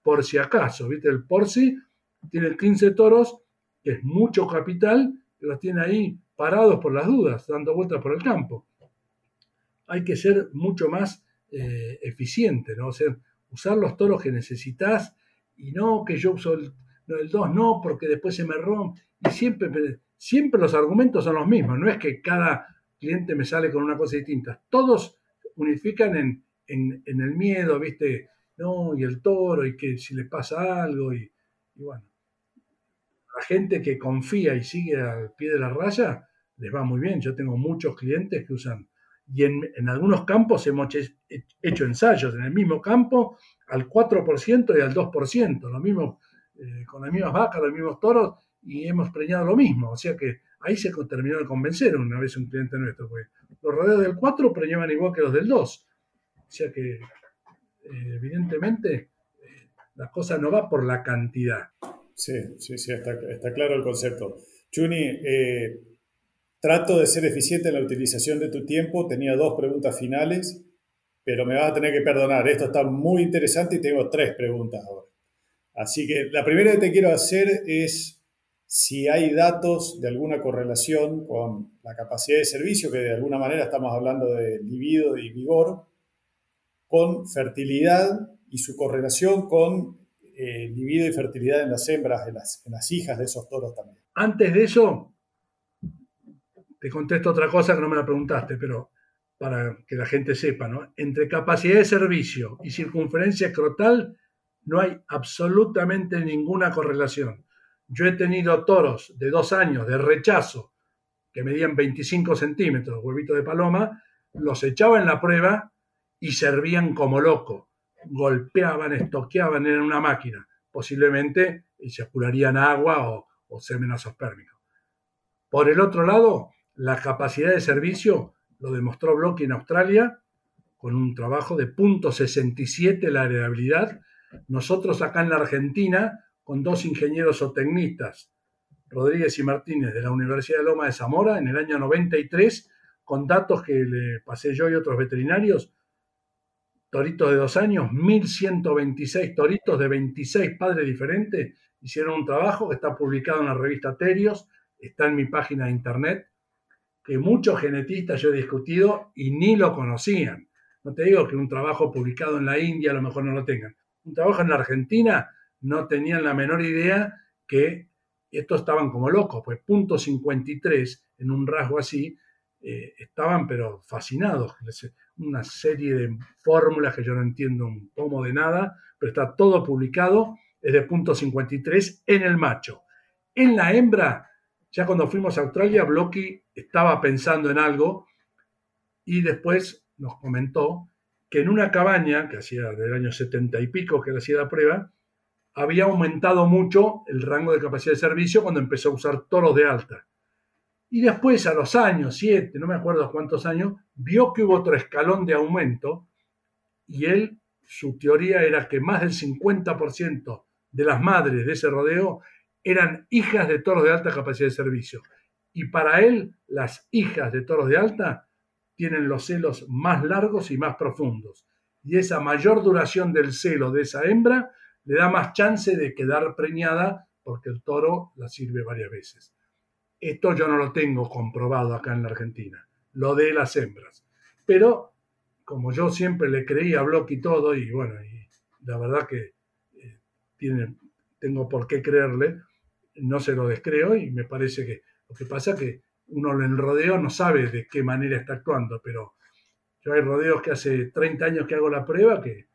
por si acaso, ¿viste? El por si tiene 15 toros, que es mucho capital, los tiene ahí parados por las dudas, dando vueltas por el campo. Hay que ser mucho más eh, eficiente, ¿no? O sea, usar los toros que necesitas y no que yo uso el, 2, no, porque después se me rompe. Y siempre, siempre los argumentos son los mismos, no es que cada cliente me sale con una cosa distinta. Todos unifican en, el miedo, ¿viste? No, y el toro, y que si le pasa algo, y bueno la gente que confía y sigue al pie de la raya, les va muy bien. Yo tengo muchos clientes que usan, y en, algunos campos hemos hecho ensayos, en el mismo campo, al 4% y al 2%, lo mismo, eh, con las mismas vacas, los mismos toros, y hemos preñado lo mismo. O sea que ahí se terminó de convencer una vez un cliente nuestro, porque los rodeos del 4 preñaban igual que los del 2. O sea que, eh, evidentemente, eh, la cosa no va por la cantidad, Sí, sí, sí, está, claro el concepto. Chuni, eh, trato de ser eficiente en la utilización de tu tiempo. Tenía dos preguntas finales, pero me vas a tener que perdonar. Esto está muy interesante y tengo tres preguntas ahora. Así que la primera que te quiero hacer es si hay datos de alguna correlación con la capacidad de servicio, que de alguna manera estamos hablando de libido y vigor, con fertilidad y su correlación con eh, libido y fertilidad en las hembras, en las, en las hijas de esos toros también. Antes de eso, te contesto otra cosa que no me la preguntaste, pero para que la gente sepa, ¿no? Entre capacidad de servicio y circunferencia escrotal no hay absolutamente ninguna correlación. Yo he tenido toros de dos años de rechazo que medían 25 centímetros, huevito de paloma, los echaba en la prueba y servían como loco. Golpeaban, estoqueaban en una máquina, posiblemente apurarían agua o, o semen asopérmico. Por el otro lado, la capacidad de servicio lo demostró Blocky en Australia con un trabajo de .67 la heredabilidad. Nosotros acá en la Argentina, con dos ingenieros o tecnistas, Rodríguez y Martínez de la Universidad de Loma de Zamora, en el año 93, con datos que le pasé yo y otros veterinarios, toritos de dos años, 1.126 toritos de 26 padres diferentes, hicieron un trabajo que está publicado en la revista Terios, está en mi página de internet, que muchos genetistas yo he discutido y ni lo conocían. No te digo que un trabajo publicado en la India a lo mejor no lo tengan. Un trabajo en la Argentina no tenían la menor idea que estos estaban como locos, pues punto 53 en un rasgo así, eh, estaban pero fascinados. Una serie de fórmulas que yo no entiendo un pomo de nada, pero está todo publicado, es de punto 53 en el macho. En la hembra ya cuando fuimos a Australia, Blocky estaba pensando en algo y después nos comentó que en una cabaña, que hacía del año 70 y pico que le hacía la prueba, había aumentado mucho el rango de capacidad de servicio cuando empezó a usar toros de alta. Y después, a los años, siete, no me acuerdo cuántos años, vio que hubo otro escalón de aumento y él, su teoría era que más del 50% de las madres de ese rodeo eran hijas de toros de alta capacidad de servicio. Y para él, las hijas de toros de alta tienen los celos más largos y más profundos. Y esa mayor duración del celo de esa hembra le da más chance de quedar preñada porque el toro la sirve varias veces. Esto yo no lo tengo comprobado acá en la Argentina, lo de las hembras. Pero como yo siempre le creí a Block y todo, y bueno, la verdad que eh, tiene, tengo por qué creerle, no se lo descreo y me parece que lo que pasa es que uno en el rodeo no sabe de qué manera está actuando, pero yo hay rodeos que hace 30 años que hago la prueba que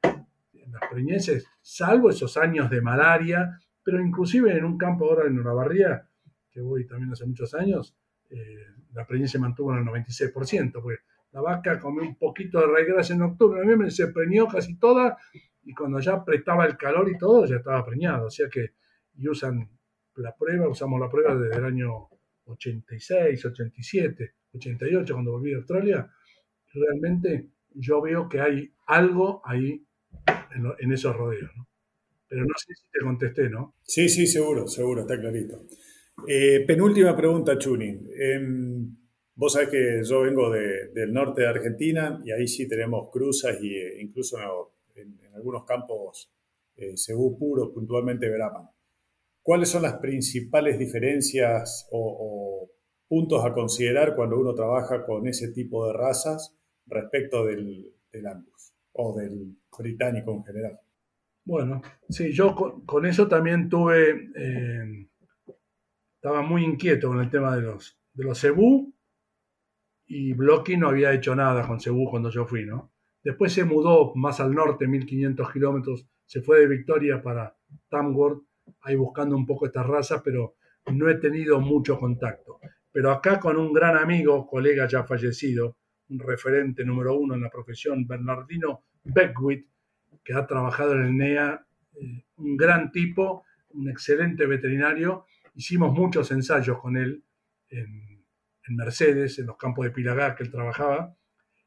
en las preñeces, salvo esos años de malaria, pero inclusive en un campo ahora en Barría, que voy también hace muchos años, eh, la preñez se mantuvo en el 96%, pues la vaca comió un poquito de raíz en octubre, noviembre, se preñó casi toda, y cuando ya apretaba el calor y todo, ya estaba preñado, o sea que, y usan la prueba, usamos la prueba desde el año 86, 87, 88, cuando volví a Australia, realmente yo veo que hay algo ahí en, esos rodeos. Pero no sé si te contesté, ¿no? Sí, sí, seguro, seguro, está clarito. Eh, penúltima pregunta, Chuni. Em, vos sabés que yo vengo del norte de Argentina y ahí sí tenemos cruzas eh, incluso en, algunos campos eh, cebú puro, puntualmente Brahman. ¿Cuáles son las principales diferencias o, puntos a considerar cuando uno trabaja con ese tipo de razas respecto del, Angus o del británico en general? Bueno, sí, yo con, eso también tuve, eh, estaba muy inquieto con el tema de los, de los cebú y Blocky no había hecho nada con cebú cuando yo fui, ¿no? Después se mudó más al norte, 1500 kilómetros, se fue de Victoria para Tamworth ahí buscando un poco estas razas, pero no he tenido mucho contacto. Pero acá con un gran amigo, colega ya fallecido, un referente número uno en la profesión, Bernardino Beckwith, que ha trabajado en el NEA, eh, un gran tipo, un excelente veterinario. Hicimos muchos ensayos con él en, Mercedes, en los campos de Pilagá que él trabajaba,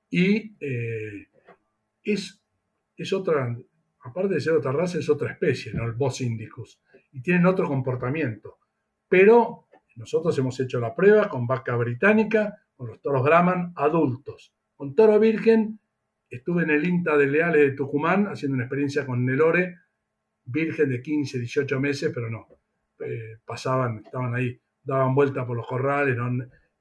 y eh, es, es otra, aparte de ser otra raza, es otra especie, ¿no? el Bos indicus y tienen otro comportamiento. Pero nosotros hemos hecho la prueba con vaca británica, con los toros Brahman adultos. Con toro virgen estuve en el INTA de Leales de Tucumán haciendo una experiencia con Nelore, virgen de 15, 18 meses, pero no, eh, pasaban, estaban ahí, daban vuelta por los corrales,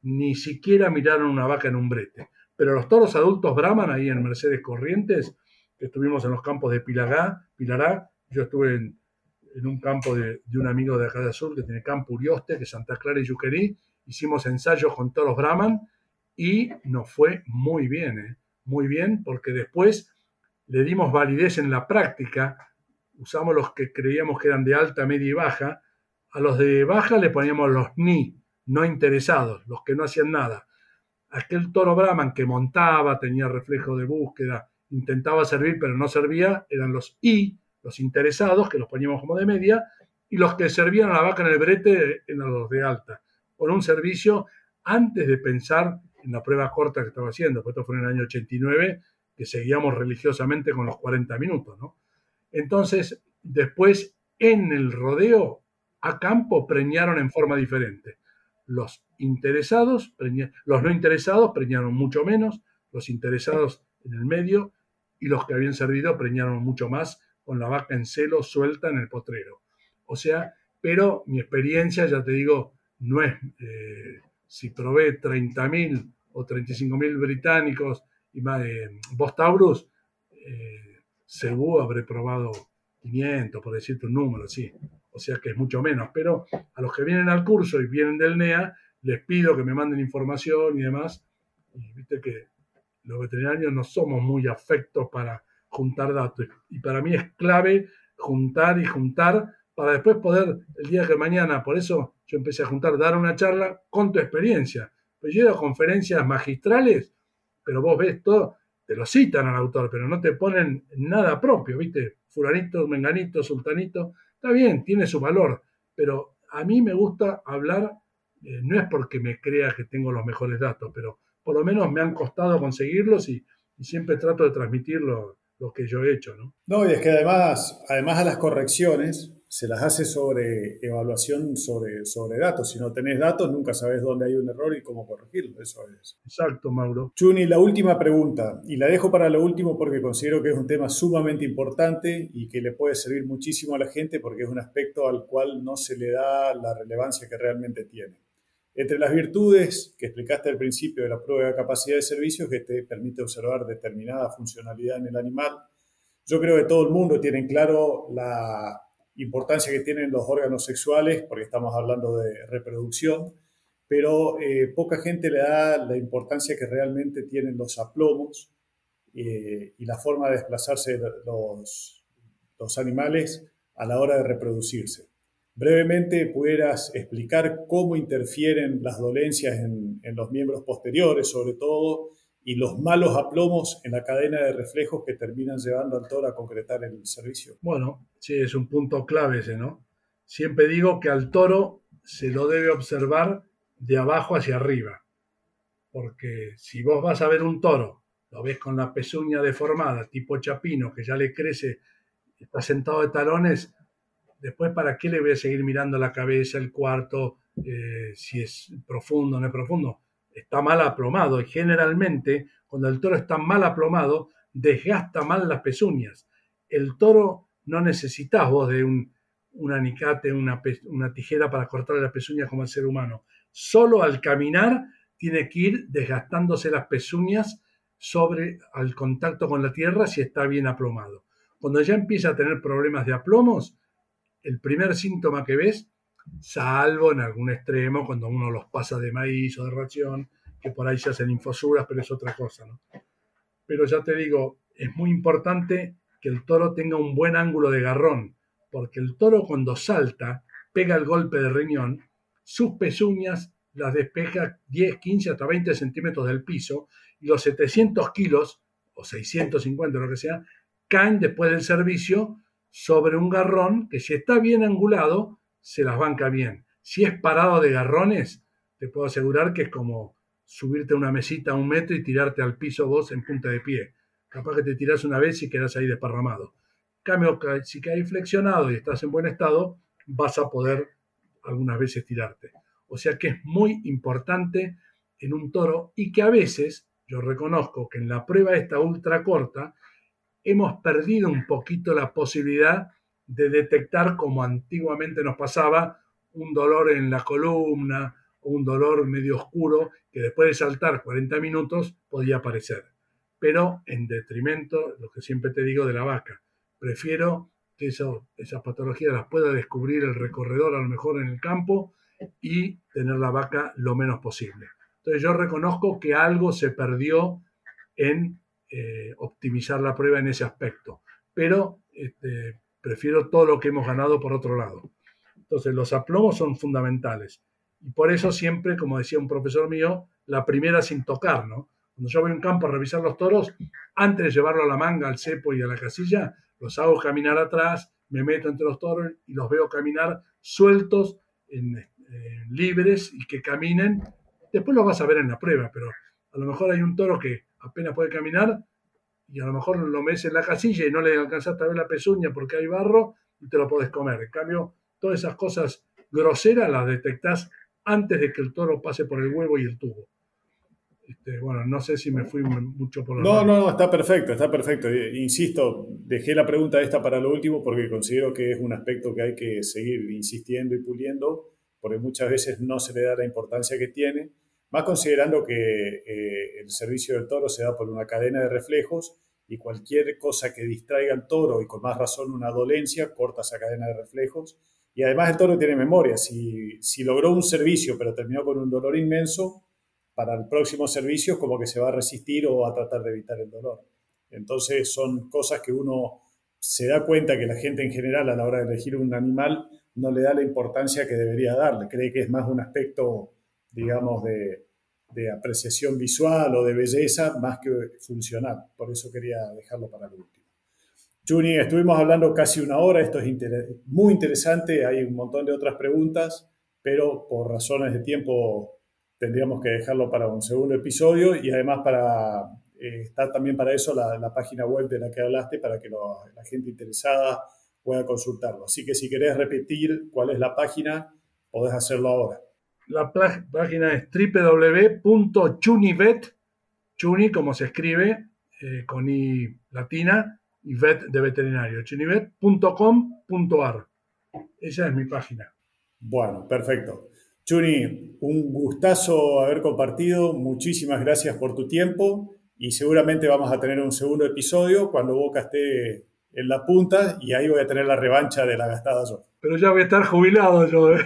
ni siquiera miraron una vaca en un brete. Pero los toros adultos Brahman ahí en Mercedes Corrientes, que estuvimos en los campos de Pilará, Pilará yo estuve en, un campo de, un amigo de acá de Azul que tiene campo Urioste, que Santa Clara y Yuquerí, hicimos ensayos con toros Brahman y nos fue muy bien, ¿eh? muy bien, porque después le dimos validez en la práctica, usamos los que creíamos que eran de alta, media y baja, a los de baja le poníamos los ni, no interesados, los que no hacían nada. Aquel toro Brahman que montaba, tenía reflejo de búsqueda, intentaba servir pero no servía, eran los I, los interesados, que los poníamos como de media, y los que servían a la vaca en el brete eran los de alta, con un servicio antes de pensar en la prueba corta que estaba haciendo, porque esto fue en el año 89, que seguíamos religiosamente con los 40 minutos, ¿no? Entonces, después en el rodeo a campo preñaron en forma diferente. Los interesados, los no interesados preñaron mucho menos, los interesados en el medio y los que habían servido preñaron mucho más con la vaca en celo suelta en el potrero. O sea, pero mi experiencia, ya te digo, no es eh, si probé 30.000 o 35.000 británicos y más de Bostaurus, eh, seguro habré probado 500, por decirte un número, sí. O sea que es mucho menos. Pero a los que vienen al curso y vienen del NEA, les pido que me manden información y demás. Y viste que los veterinarios no somos muy afectos para juntar datos. Y para mí es clave juntar y juntar para después poder, el día que mañana, por eso yo empecé a juntar, dar una charla con tu experiencia. Pues yo he conferencias magistrales, pero vos ves todo, te lo citan al autor, pero no te ponen nada propio, ¿viste? Fulanito, menganito, sultanito, está bien, tiene su valor, pero a mí me gusta hablar, eh, no es porque me crea que tengo los mejores datos, pero por lo menos me han costado conseguirlos y, y siempre trato de transmitirlo lo que yo he hecho, ¿no? No, y es que además, además a las correcciones se las hace sobre evaluación sobre, sobre datos. Si no tenés datos, nunca sabes dónde hay un error y cómo corregirlo. Eso es. Exacto, Mauro. Chuni, la última pregunta, y la dejo para lo último porque considero que es un tema sumamente importante y que le puede servir muchísimo a la gente porque es un aspecto al cual no se le da la relevancia que realmente tiene. Entre las virtudes que explicaste al principio de la prueba de capacidad de servicio, que te permite observar determinada funcionalidad en el animal, yo creo que todo el mundo tiene claro la importancia que tienen los órganos sexuales, porque estamos hablando de reproducción, pero eh, poca gente le da la importancia que realmente tienen los aplomos eh, y la forma de desplazarse los animales a la hora de reproducirse. Brevemente, pudieras explicar cómo interfieren las dolencias en, los miembros posteriores, sobre todo, y los malos aplomos en la cadena de reflejos que terminan llevando al toro a concretar el servicio. Bueno, sí, es un punto clave ese, ¿no? Siempre digo que al toro se lo debe observar de abajo hacia arriba, porque si vos vas a ver un toro, lo ves con la pezuña deformada, tipo chapino, que ya le crece, está sentado de talones, Después, ¿para qué le voy a seguir mirando la cabeza, el cuarto, eh, si es profundo o no es profundo? Está mal aplomado y generalmente cuando el toro está mal aplomado, desgasta mal las pezuñas. El toro no necesitas vos de un, anicate, una, una tijera para cortarle las pezuñas como el ser humano. Solo al caminar tiene que ir desgastándose las pezuñas sobre al contacto con la tierra si está bien aplomado. Cuando ya empieza a tener problemas de aplomos, el primer síntoma que ves, salvo en algún extremo, cuando uno los pasa de maíz o de ración, que por ahí se hacen infosuras, pero es otra cosa, ¿no? Pero ya te digo, es muy importante que el toro tenga un buen ángulo de garrón, porque el toro cuando salta, pega el golpe de riñón, sus pezuñas las despeja 10, 15, hasta 20 centímetros del piso, y los 700 kilos, o 650, lo que sea, caen después del servicio sobre un garrón que si está bien angulado, se las banca bien. Si es parado de garrones, te puedo asegurar que es como subirte a una mesita a un metro y tirarte al piso vos en punta de pie. Capaz que te tiras una vez y quedas ahí desparramado. Cambio, si caes flexionado y estás en buen estado, vas a poder algunas veces tirarte. O sea que es muy importante en un toro y que a veces, yo reconozco que en la prueba esta ultra corta, hemos perdido un poquito la posibilidad de detectar como antiguamente nos pasaba un dolor en la columna o un dolor medio oscuro que después de saltar 40 minutos podía aparecer. Pero en detrimento, lo que siempre te digo, de la vaca. Prefiero que eso, esas patologías las pueda descubrir el recorredor a lo mejor en el campo y tener la vaca lo menos posible. Entonces yo reconozco que algo se perdió en eh, optimizar la prueba en ese aspecto, pero este, prefiero todo lo que hemos ganado por otro lado. Entonces los aplomos son fundamentales y por eso siempre, como decía un profesor mío, la primera sin tocar, ¿no? Cuando yo voy a un campo a revisar los toros, antes de llevarlo a la manga, al cepo y a la casilla, los hago caminar atrás, me meto entre los toros y los veo caminar sueltos, en, libres y que caminen. Después lo vas a ver en la prueba, pero a lo mejor hay un toro que apenas puede caminar y a lo mejor lo metes en la casilla y no le alcanzaste a ver la pezuña porque hay barro y te lo puedes comer. En cambio, todas esas cosas groseras las detectás antes de que el toro pase por el huevo y el tubo. Este, bueno, no sé si me fui mucho por la No, no, no, está perfecto, está perfecto. Eh, insisto, dejé la pregunta esta para lo último porque considero que es un aspecto que hay que seguir insistiendo y puliendo, porque muchas veces no se le da la importancia que tiene, más considerando que eh, el servicio del toro se da por una cadena de reflejos y cualquier cosa que distraiga al toro y con más razón una dolencia corta esa cadena de reflejos. Y además el toro tiene memoria. Si, si logró un servicio pero terminó con un dolor inmenso, para el próximo servicio como que se va a resistir o a tratar de evitar el dolor. Entonces son cosas que uno se da cuenta que la gente en general a la hora de elegir un animal no le da la importancia que debería darle. Cree que es más un aspecto, digamos, de, apreciación visual o de belleza más que funcional. Por eso quería dejarlo para el último. Juni, estuvimos hablando casi una hora, esto es muy interesante, hay un montón de otras preguntas, pero por razones de tiempo tendríamos que dejarlo para un segundo episodio y además para eh, está también para eso la, página web de la que hablaste para que la gente interesada pueda consultarlo. Así que si querés repetir cuál es la página, podés hacerlo ahora. La página es www.chunivet, chuni como se escribe, eh, con i latina, y vet de veterinario, chunivet.com.ar. Esa es mi página. Bueno, perfecto. Chuni, un gustazo haber compartido. Muchísimas gracias por tu tiempo y seguramente vamos a tener un segundo episodio cuando Boca esté en la punta y ahí voy a tener la revancha de la gastada yo. Pero ya voy a estar jubilado yo. ¿eh?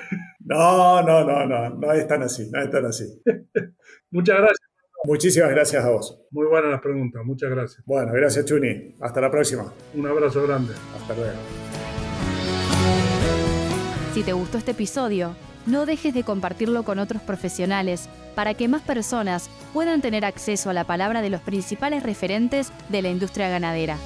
No, no, no, no, no es tan así, no es tan así. Muchas gracias. Muchísimas gracias a vos. Muy buenas las preguntas, muchas gracias. Bueno, gracias Chuni. Hasta la próxima. Un abrazo grande. Hasta luego. Si te gustó este episodio, no dejes de compartirlo con otros profesionales para que más personas puedan tener acceso a la palabra de los principales referentes de la industria ganadera.